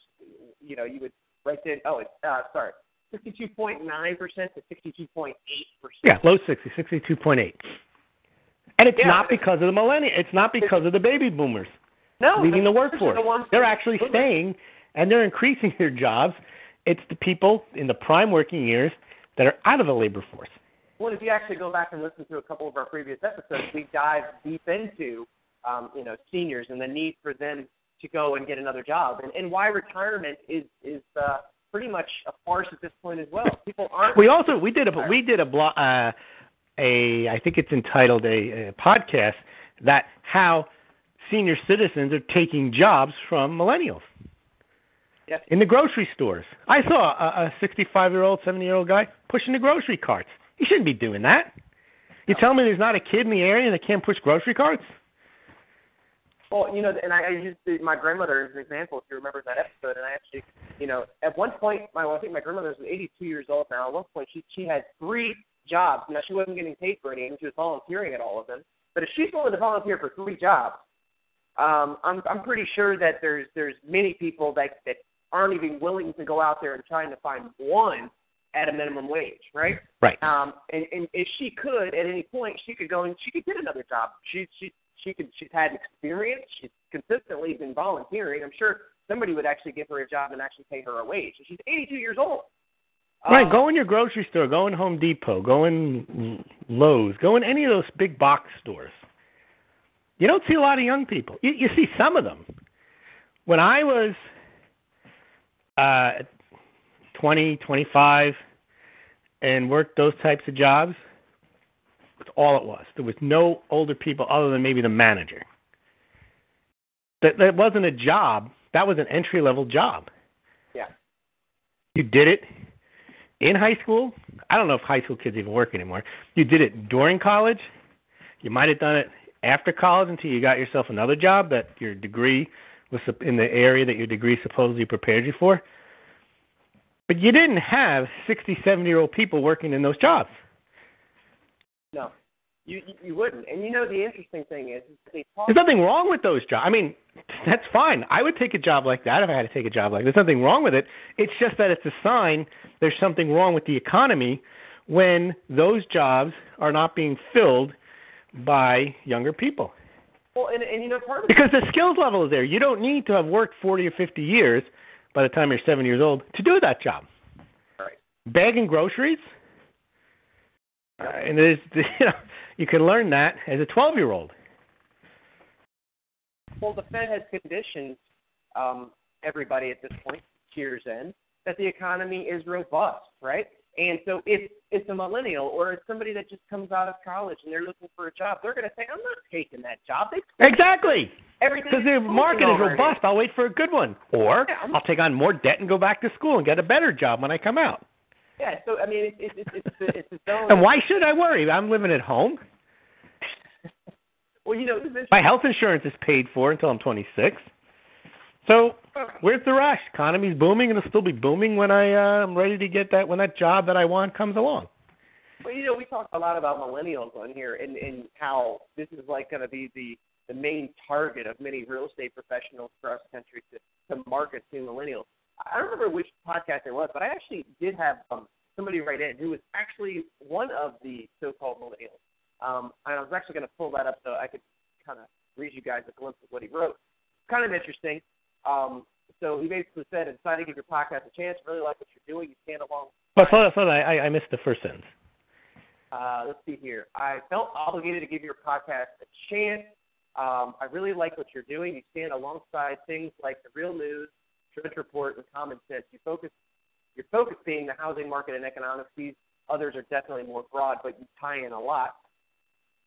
you know, you would right then oh it's uh sorry. Sixty two point nine percent to 62.8%. Yeah, low 60, 62.8. And it's Yeah, not because of the millennial. It's not because of the baby boomers. No, leaving the workforce. the They're actually staying and they're increasing <laughs> their jobs. It's the people in the prime working years that are out of the labor force. Well, if you actually go back and listen to a couple of our previous episodes, we dive deep into, um, you know, seniors and the need for them to go and get another job, and, and why retirement is is uh, pretty much a farce at this point as well. People aren't. We also we did a we did a blog uh, a I think it's entitled a, a podcast that how senior citizens are taking jobs from millennials Yes. in the grocery stores. I saw a, a 65 year old, 70 year old guy pushing the grocery carts. He shouldn't be doing that. You tell me there's not a kid in the area that can't push grocery carts? Well, you know, and I, I used the, my grandmother as an example. If you remember that episode, and I actually, you know, at one point, my well, I think my grandmother was 82 years old now. At one point, she she had three jobs. Now she wasn't getting paid for any, and she was volunteering at all of them. But if she's willing to volunteer for three jobs, um, I'm I'm pretty sure that there's there's many people that that aren't even willing to go out there and trying to find one at a minimum wage, right? Right. Um, and, and if she could at any point, she could go and she could get another job. She she she could she's had experience. She's consistently been volunteering. I'm sure somebody would actually give her a job and actually pay her a wage. And she's 82 years old. Right, Um, go in your grocery store, go in Home Depot, go in Lowe's, go in any of those big box stores. You don't see a lot of young people. You, you see some of them. When I was uh, 20, 25, and worked those types of jobs, that's all it was. There was no older people other than maybe the manager. That, that wasn't a job. That was an entry level job. Yeah. You did it in high school. I don't know if high school kids even work anymore. You did it during college. You might have done it after college until you got yourself another job that your degree was in the area that your degree supposedly prepared you for. But you didn't have 60, 70 year old people working in those jobs. No, you you- wouldn't. And you know the interesting thing is, is they talk. There's nothing wrong with those jobs. I mean, that's fine. I would take a job like that if I had to take a job like. That. There's nothing wrong with it. It's just that it's a sign there's something wrong with the economy when those jobs are not being filled by younger people. Well, and and you know part of Because the skills level is there. You don't need to have worked 40 or 50 years by the time you're seven years old to do that job. Right. Bagging groceries, uh, and there's <laughs> you know you can learn that as a 12 year old. Well, the Fed has conditioned um, everybody at this point, year's in, that the economy is robust, right? And so if it's a millennial or it's somebody that just comes out of college and they're looking for a job, they're going to say, "I'm not taking that job." They Exactly. Because the market is robust, I'll wait for a good one. Or Yeah, I'll take on more debt and go back to school and get a better job when I come out. Yeah, so I mean, it's it's it's it's, it's its own. And why should I worry? I'm living at home. <laughs> Well, you know, My health insurance is paid for until I'm 26. So where's the rush? Economy's booming, and it'll still be booming when I uh, I'm ready to get that when that job that I want comes along. Well, you know, we talk a lot about millennials on here, and and how this is like going to be the the main target of many real estate professionals across the country to to market to millennials. I don't remember which podcast it was, but I actually did have um, somebody write in who was actually one of the so-called millennials. Um, and I was actually going to pull that up so I could kind of read you guys a glimpse of what he wrote. Kind of interesting. Um, so he basically said, "I decided to give your podcast a chance. Really like what you're doing. You stand along But hold on, hold on. I, I missed the first sentence. uh, let's see here. I felt obligated to give your podcast a chance. Um, I really like what you're doing. You stand alongside things like the real news, Drudge Report, and Common Sense. You focus, your focus being the housing market and economics. These others are definitely more broad, but you tie in a lot.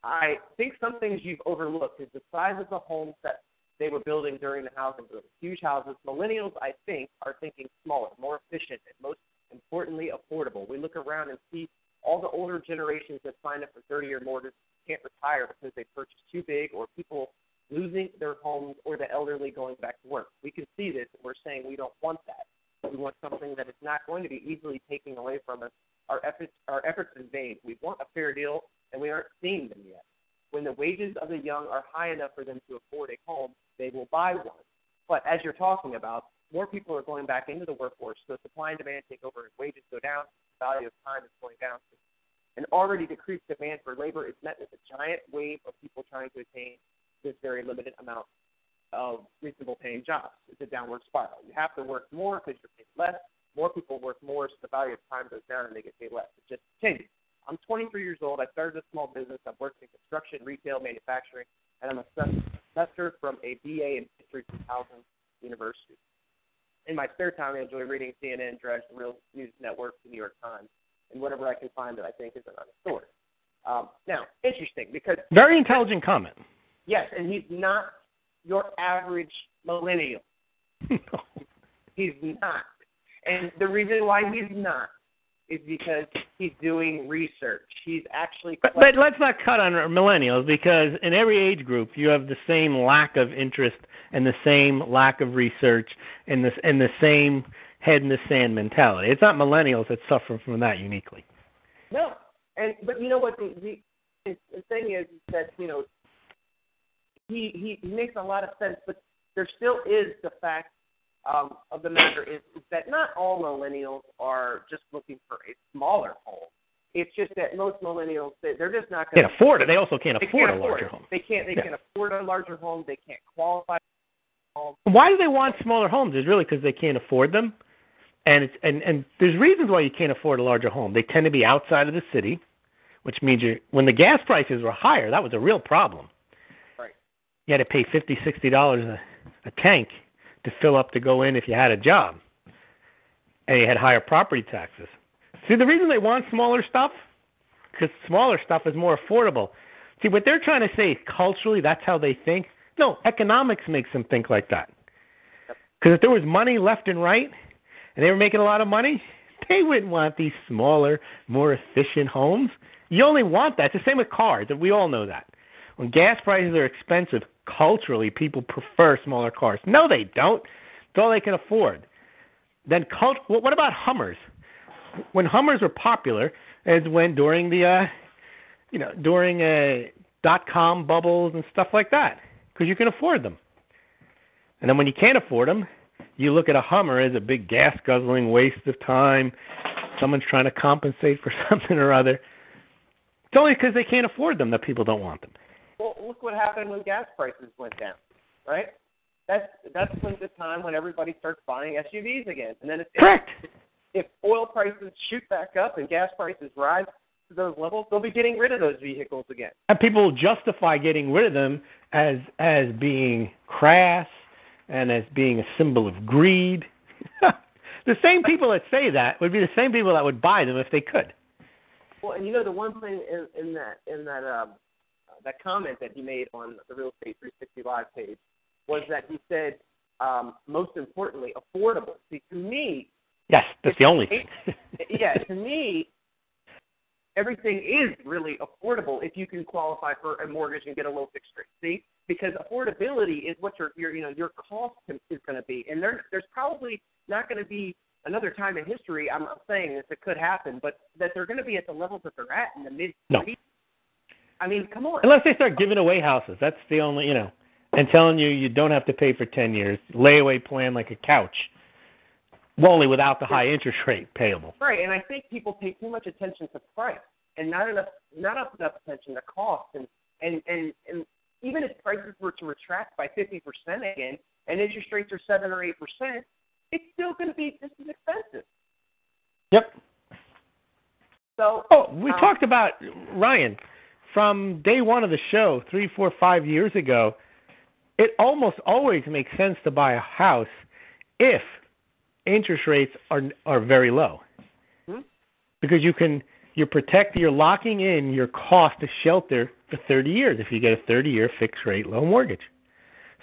I think some things you've overlooked is the size of the homes that they were building during the housing boom. Huge houses. Millennials, I think, are thinking smaller, more efficient, and most importantly, affordable. We look around and see all the older generations that signed up for 30 year mortgages can't retire because they purchased too big or people losing their homes or the elderly going back to work. We can see this and we're saying we don't want that. We want something that is not going to be easily taken away from us. Our efforts our efforts in vain. We want a fair deal and we aren't seeing them yet. When the wages of the young are high enough for them to afford a home, they will buy one. But as you're talking about, more people are going back into the workforce, so supply and demand take over and wages go down, the value of time is going down. An already decreased demand for labor is met with a giant wave of people trying to attain this very limited amount of reasonable paying jobs. It's a downward spiral. You have to work more because you're paid less. More people work more, so the value of time goes down and they get paid less. It just continues. I'm 23 years old. I started a small business. I've worked in construction, retail, manufacturing, and I'm a professor from a BA in history from Towson University. In my spare time, I enjoy reading CNN, Drudge, the Real News Network, the New York Times, and whatever I can find that I think is an honest source. Um, now, interesting because Very intelligent comment. Yes, and he's not your average millennial. <laughs> He's not. And the reason why he's not is because he's doing research. He's actually But, but let's not cut on millennials because in every age group you have the same lack of interest and the same lack of research and the and the same head in the sand mentality. It's not millennials that suffer from that uniquely. no. And but you know what the the, the thing is that you know he, he makes a lot of sense, but there still is the fact um, of the matter is, is that not all millennials are just looking for a smaller home. It's just that most millennials they- they're just not going Can't afford it. They also can't they afford can't a larger afford home. They can't. They Yeah. can't afford a larger home. They can't qualify. For a home. Why do they want smaller homes? Is really because they can't afford them, and it's and and there's reasons why you can't afford a larger home. They tend to be outside of the city, which means you when the gas prices were higher, that was a real problem. You had to pay fifty, sixty dollars a a tank to fill up to go in if you had a job, and you had higher property taxes. See, the reason they want smaller stuff, because smaller stuff is more affordable. See, what they're trying to say culturally, that's how they think. No, economics makes them think like that. Because if there was money left and right, and they were making a lot of money, they wouldn't want these smaller, more efficient homes. You only want that. It's the same with cars. We all know that. When gas prices are expensive, culturally, people prefer smaller cars. No, they don't. It's all they can afford. Then, cult- what about Hummers? When Hummers were popular, is when during the, uh, you know, during uh, dot com bubbles and stuff like that, because you can afford them. And then when you can't afford them, you look at a Hummer as a big gas guzzling waste of time. Someone's trying to compensate for <laughs> something or other. It's only because they can't afford them that people don't want them. Well, look what happened when gas prices went down, right? That's that's when the time when everybody starts buying SUVs again, and then if Correct. if oil prices shoot back up and gas prices rise to those levels, they'll be getting rid of those vehicles again. And people justify getting rid of them as as being crass and as being a symbol of greed. <laughs> the same people that say that would be the same people that would buy them if they could. Well, and you know the one thing in, in that in that um, that comment that he made on the Real Estate 360 Live page was that he said, um, most importantly, affordable. See, to me, Yes, that's the only thing. yeah, <laughs> to me, everything is really affordable if you can qualify for a mortgage and get a low fixed rate. See, because affordability is what your your you know your cost is going to be, and there there's probably not going to be another time in history. I'm not saying this; it could happen, but that they're going to be at the levels that they're at in the mid. No. I mean, come on. Unless they start giving away houses. That's the only, you know, and telling you you don't have to pay for 10 years. Layaway plan like a couch. Only without the high interest rate payable. Right, and I think people pay too much attention to price and not enough not enough attention to cost and and and, and even if prices were to retract by fifty percent again and interest rates are seven or eight percent, it's still going to be just as expensive. Yep. So Oh, we um, talked about Ryan from day one of the show, three, four, five years ago. It almost always makes sense to buy a house if interest rates are are very low, Hmm? because you can you're protecting, you're locking in your cost of shelter for 30 years if you get a 30 year fixed rate low mortgage.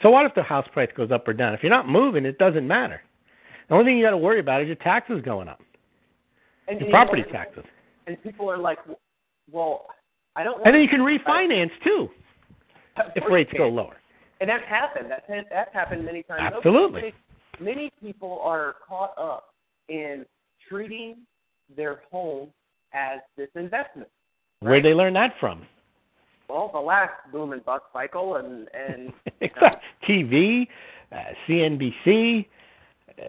So what if the house price goes up or down? If you're not moving, it doesn't matter. The only thing you got to worry about is your taxes going up, and, your and, property you know, taxes, And people are like, well, I don't. And then you can refinance too if rates go lower. And that's happened. That's that's happened many times. Absolutely. Many people are caught up in treating their home as this investment. Where'd they learn that from? Well, the last boom and bust cycle, and and <laughs> TV, uh, CNBC, uh,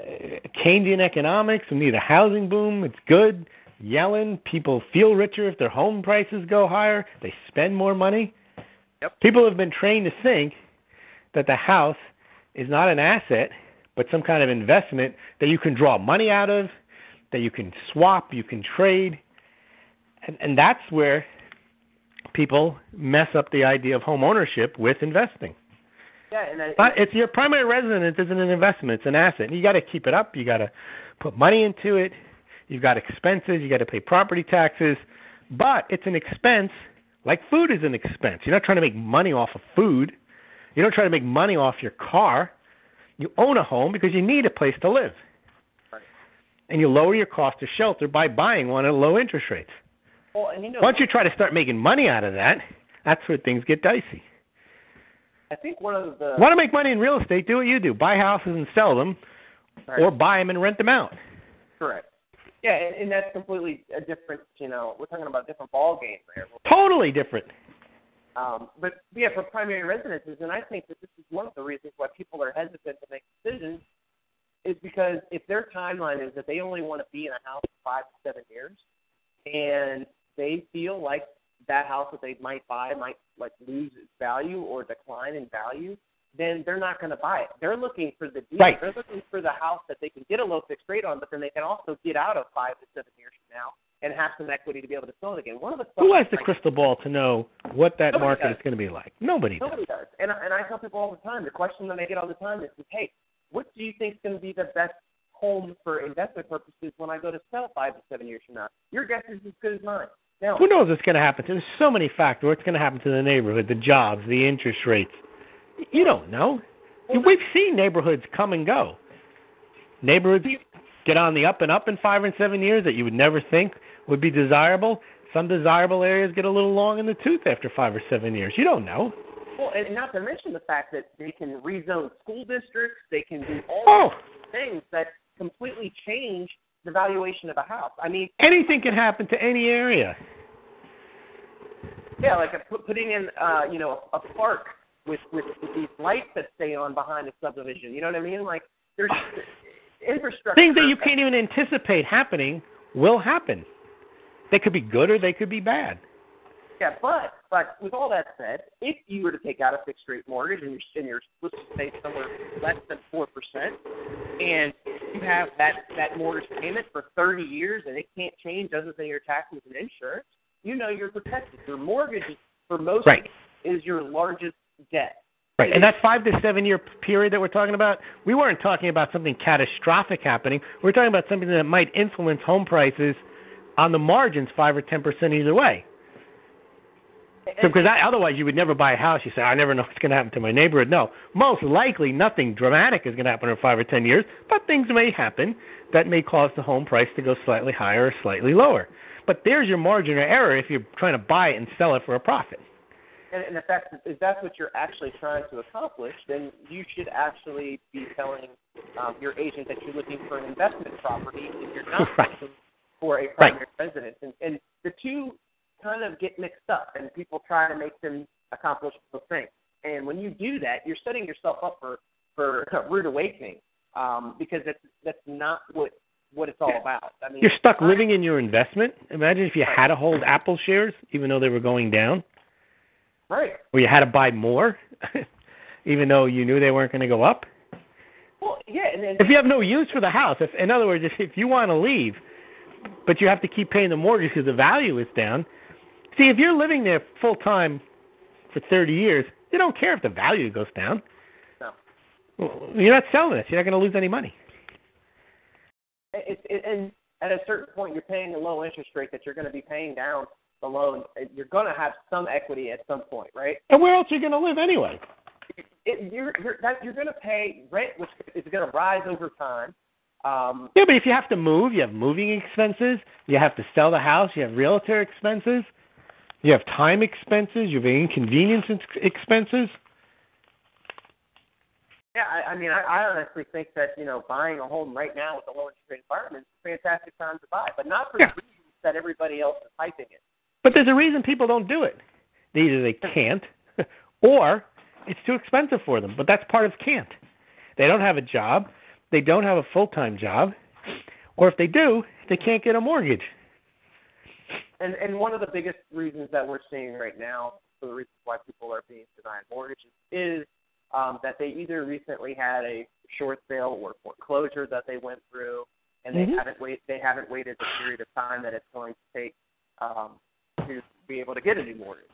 Keynesian economics. We need a housing boom. It's good. Yellen. People feel richer if their home prices go higher. They spend more money. Yep. People have been trained to think that the house is not an asset, but some kind of investment that you can draw money out of, that you can swap, you can trade. And, and that's where people mess up the idea of home ownership with investing. Yeah, and I, But it's your primary residence isn't an investment; it's an asset. and You got to keep it up. You got to put money into it. You've got expenses. You got to pay property taxes. But it's an expense, like food is an expense. You're not trying to make money off of food. You don't try to make money off your car. You own a home because you need a place to live. Right. And you lower your cost of shelter by buying one at low interest rates. well, and you know, Once you try to start making money out of that, that's where things get dicey. I think one of the Want to make money in real estate? Do what you do: buy houses and sell them, Right. or buy them and rent them out. correct. Yeah, and, and that's completely a different. You know, we're talking about a different ball game there. Totally different. Um, but yeah, for primary residences, and I think that this is one of the reasons why people are hesitant to make decisions, is because if their timeline is that they only want to be in a house for five to seven years, and they feel like that house that they might buy might like lose its value or decline in value, then they're not going to buy it. They're looking for the deal. Right. They're looking for the house that they can get a low fixed rate on, but then they can also get out of five to seven years from now and have some equity to be able to sell it again. One of the Who has the crystal ball to know what that Nobody market does. is going to be like? Nobody does. Nobody does. And, I- and I tell people all the time, the question that I get all the time is, is hey, what do you think is going to be the best home for investment purposes when I go to sell five to seven years from now? Your guess is as good as mine. Now, Who knows what's going to happen? There's so many factors. What's going to happen to the neighborhood, the jobs, the interest rates? You don't know. We've seen neighborhoods come and go. Neighborhoods get on the up and up in five and seven years that you would never think would be desirable. Some desirable areas get a little long in the tooth after five or seven years. You don't know. well, and not to mention the fact that they can rezone school districts, they can do all Oh, things that completely change the valuation of a house. I mean, anything can happen to any area. yeah, like a, putting in, uh, you know, a park with, with with these lights that stay on behind a subdivision. You know what I mean? Like there's <sighs> infrastructure. Things that you can't even anticipate happening will happen. They could be good or they could be bad. Yeah, but but with all that said, if you were to take out a fixed rate mortgage and you're and you're supposed to stay somewhere less than four percent, and you have that that mortgage payment for thirty years and it can't change other than your taxes and insurance, you know you're protected. Your mortgage is, for most Right. is your largest debt. Right. And that five to seven year period that we're talking about, we weren't talking about something catastrophic happening. We're talking about something that might influence home prices on the margins five or ten percent either way. So, because that, otherwise you would never buy a house. You say, I never know what's going to happen to my neighborhood. No, most likely nothing dramatic is going to happen in five or ten years, but things may happen that may cause the home price to go slightly higher or slightly lower. But there's your margin of error if you're trying to buy it and sell it for a profit. And, if that's if that's what you're actually trying to accomplish, then you should actually be telling um, your agent that you're looking for an investment property if you're not Right. looking for a primary residence. And, and the two kind of get mixed up, and people try to make them accomplish both things. And when you do that, you're setting yourself up for for a <laughs> rude awakening um, because that's that's not what what it's all about. I mean, You're stuck living in your investment. Imagine if you had to hold Apple shares, even though they were going down, right. or you had to buy more, <laughs> even though you knew they weren't going to go up. Well, yeah, and then If you have no use for the house, if in other words, if, if you want to leave, but you have to keep paying the mortgage because the value is down. See, if you're living there full time for 30 years, you don't care if the value goes down. No. Well, You're not selling it. You're not going to lose any money. it, it, and at a certain point, you're paying a low interest rate that you're going to be paying down loan. You're going to have some equity at some point, right? And where else are you going to live anyway? It, you're you're that you're going to pay rent, which is going to rise over time. Um, Yeah, but if you have to move, you have moving expenses, you have to sell the house, you have realtor expenses, you have time expenses, you have inconvenience expenses. yeah, I, I mean, I, I honestly think that you know buying a home right now with a low interest rate environment is a fantastic time to buy, but not for Yeah. the reasons that everybody else is hyping it. But there's a reason people don't do it. Either they can't, <laughs> or it's too expensive for them. But that's part of can't. They don't have a job, they don't have a full time job, or if they do, they can't get a mortgage. And and one of the biggest reasons that we're seeing right now for the reasons why people are being denied mortgages is um, that they either recently had a short sale or foreclosure that they went through, and they Mhm. haven't wait they haven't waited the period of time that it's going to take um, to be able to get a new mortgage,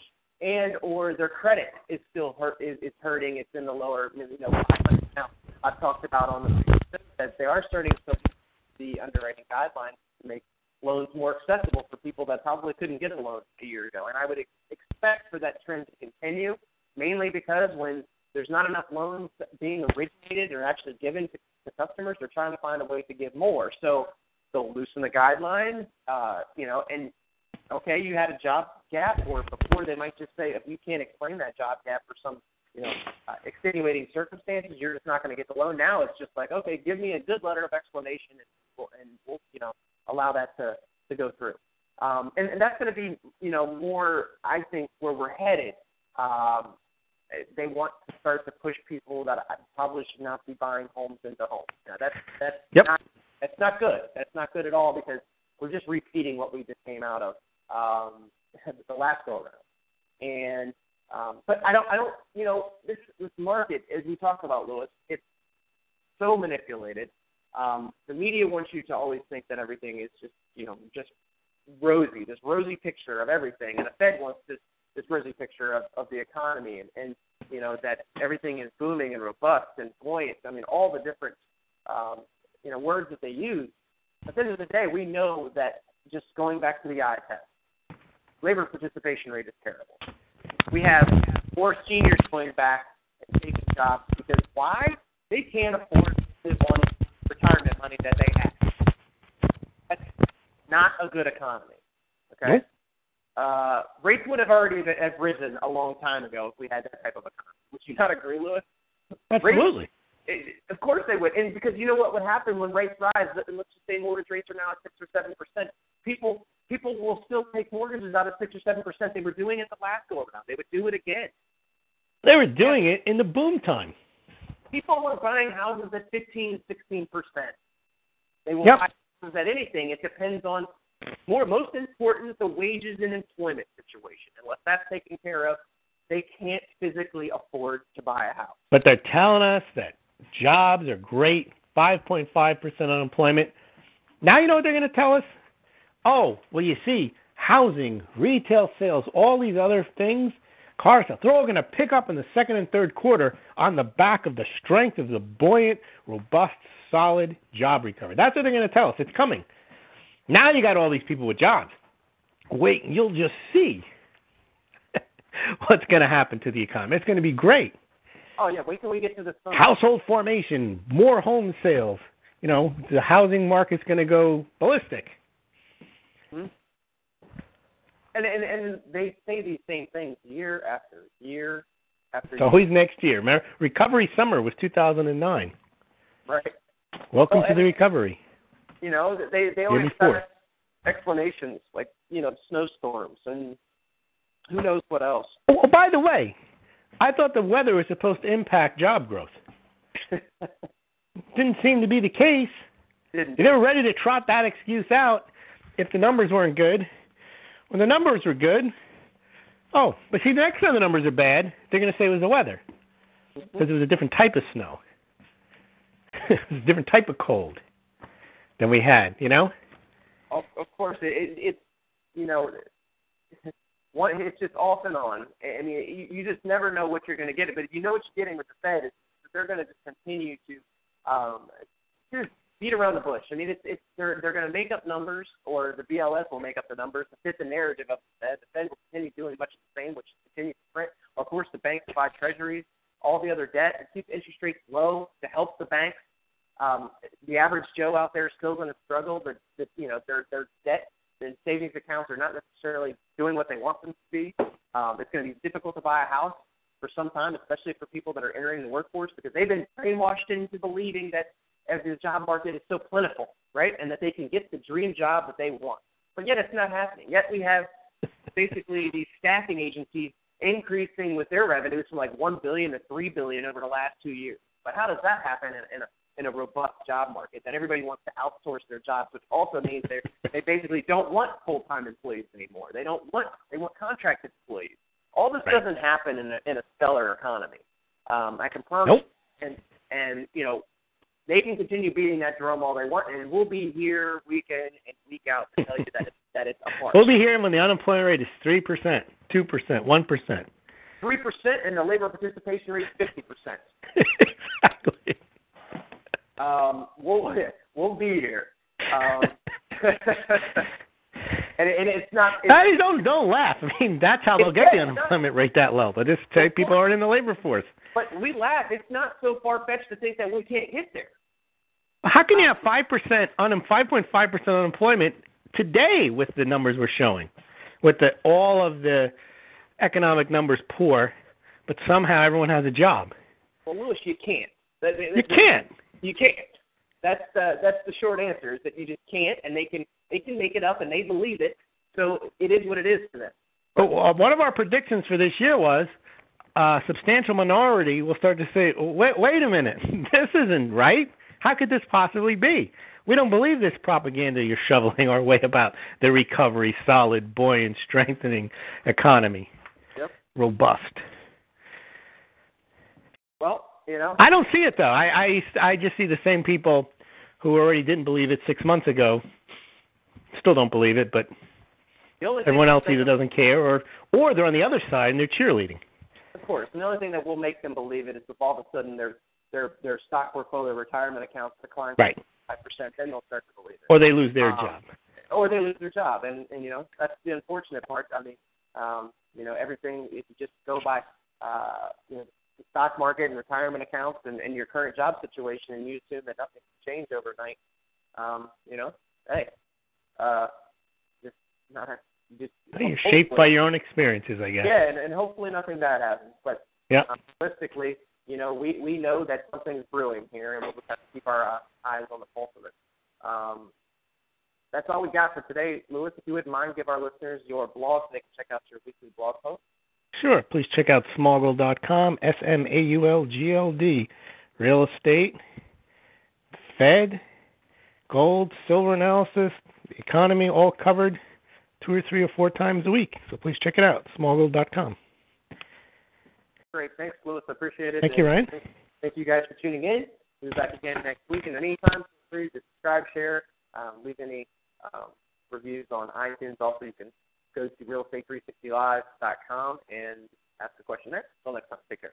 and or their credit is still hurt is, is hurting. It's in the lower you know 500 now. I've talked about on the that they are starting to the underwriting guidelines to make loans more accessible for people that probably couldn't get a loan a year ago. And I would ex- expect for that trend to continue, mainly because when there's not enough loans being originated or actually given to, to customers, they're trying to find a way to give more. So they'll loosen the guidelines, uh, you know, and okay, you had a job gap, or before they might just say if you can't explain that job gap for some you know, uh, extenuating circumstances, you're just not going to get the loan. Now it's just like, okay, give me a good letter of explanation, and we'll, and we'll you know, allow that to to go through. Um, and, and that's going to be, you know, more, I think, where we're headed. Um, they want to start to push people that probably should not be buying homes into homes. Now, that's that's Yep. not that's not good. That's not good at all because we're just repeating what we just came out of um, <laughs> the last go around. And um, but I don't, I don't, you know, this this market, as we talked about, Lewis, it's so manipulated. Um, the media wants you to always think that everything is just, you know, just rosy, this rosy picture of everything, and the Fed wants this this rosy picture of, of the economy, and, and you know that everything is booming and robust and buoyant. I mean, all the different, um, you know, words that they use. At the end of the day, we know that just going back to the eye test, labor participation rate is terrible we have more seniors going back and taking jobs because why? They can't afford to live on retirement money that they have. That's not a good economy. Okay. Nope. Uh, rates would have already been, have risen a long time ago if we had that type of economy. Would you not agree, Lewis? Absolutely. It, of course they would, and because you know what would happen when rates rise? Let's just say mortgage rates are now at six or seven percent. People people will still take mortgages out of six or seven percent. They were doing it the last go around. They would do it again. They were doing it in the boom time. People were buying houses at 15, 16 percent. They will Yep. buy houses at anything. It depends on more. Most important, the wages and employment situation. Unless that's taken care of, they can't physically afford to buy a house. But they're telling us that jobs are great, 5.5% unemployment. Now you know what they're going to tell us? Oh, well, you see, housing, retail sales, all these other things, car sales, they're all going to pick up in the second and third quarter on the back of the strength of the buoyant, robust, solid job recovery. That's what they're going to tell us. It's coming. Now you got all these people with jobs. Wait, you'll just see <laughs> what's going to happen to the economy. It's going to be great Oh yeah, wait till we get to the summer. household formation, more home sales. You know, the housing market's going to go ballistic. And, and and they say these same things year after year after It's year. always next year. Remember, recovery summer was 2009. Right. Welcome Well, to the recovery. You know, they they always have explanations like you know snowstorms and who knows what else. Oh, oh, by the way, I thought the weather was supposed to impact job growth. <laughs> Didn't seem to be the case. Didn't They were ready to trot that excuse out if the numbers weren't good. When the numbers were good, oh, but see, the next time the numbers are bad, they're going to say it was the weather because it was a different type of snow. <laughs> it was a different type of cold than we had, you know? of, of course it, it it's you know <laughs> one it's just off and on. I mean you, you just never know what you're going to get. But if you know what you're getting with the Fed that they're going to just continue to um, just beat around the bush. I mean it's it's they're they're going to make up numbers or the BLS will make up the numbers to fit the narrative of the Fed. The Fed will continue doing much the same, which is continue to print. Of course, the banks buy treasuries, all the other debt, and keep interest rates low to help the banks um, the average Joe out there is still going to struggle. But the, you know, their their debt and savings accounts are not necessarily doing what they want them to be. Um, it's going to be difficult to buy a house for some time, especially for people that are entering the workforce, because they've been brainwashed into believing that as the job market is so plentiful, right, and that they can get the dream job that they want. But yet it's not happening. Yet we have <laughs> basically these staffing agencies increasing with their revenues from like one billion to three billion over the last two years. But how does that happen in, in a in a robust job market that everybody wants to outsource their jobs, which also means they <laughs> they basically don't want full time employees anymore. They don't want they want contracted employees. All this Right. doesn't happen in a in a stellar economy. Um, I can promise. Nope. And and you know, they can continue beating that drum all they want, and we'll be here week in and week out to tell you that it's, that it's a farce. We'll be here when the unemployment rate is three percent, two percent, one percent. Three percent, and the labor participation rate fifty percent. <laughs> exactly. Um, we'll we'll be here. Um, <laughs> and, and it's not. It's, don't don't laugh. I mean, that's how they'll get the not- unemployment rate that low. But just say people aren't in the labor force. but we laugh. It's not so far fetched to think that we can't get there. How can you have five percent un five point five percent unemployment today with the numbers we're showing, with the all of the economic numbers poor, but somehow everyone has a job? Well, Lewis, you can't. That- that- You can't. You can't. That's the that's the short answer is that you just can't, and they can they can make it up and they believe it. So it is what it is for them. But uh, one of our predictions for this year was a substantial minority will start to say, wait, wait a minute, <laughs> this isn't right. How could this possibly be? We don't believe this propaganda you're shoveling our way about the recovery, solid, buoyant, strengthening economy, Yep. robust. Well, you know, I don't see it though. I, I I just see the same people who already didn't believe it six months ago. Still don't believe it, but everyone else either doesn't care or or they're on the other side and they're cheerleading. Of course, and the only thing that will make them believe it is if all of a sudden their their their stock portfolio, retirement accounts decline Right. five percent, then they'll start to believe it. Or they lose their Um, job. or they lose their job, and and you know that's the unfortunate part. I mean, um, you know everything if you just go by uh, you know the stock market and retirement accounts and, and your current job situation, and you assume that nothing can change overnight. Um, you know, hey, uh, just not just You're shaped by your own experiences, I guess. yeah, and, and hopefully nothing bad happens. But Yeah. um, realistically, you know, we we know that something's brewing here, and we'll just have to keep our uh, eyes on the pulse of it. Um, that's all we got for today, Lewis. If you wouldn't mind, give our listeners your blog so they can check out your weekly blog post. Sure. Please check out smaulgld.com, S M A U L G L D. Real estate, Fed, gold, silver analysis, the economy, all covered two or three or four times a week. So please check it out, smaulgld.com. Great, thanks, Lewis. I appreciate it. Thank you, Ryan. Thank, thank you guys for tuning in. We'll be back again next week. And anytime, feel free to subscribe, share, um, leave any um, reviews on iTunes. Also, you can go to realestate360live.com and ask a question there. Until next time, take care.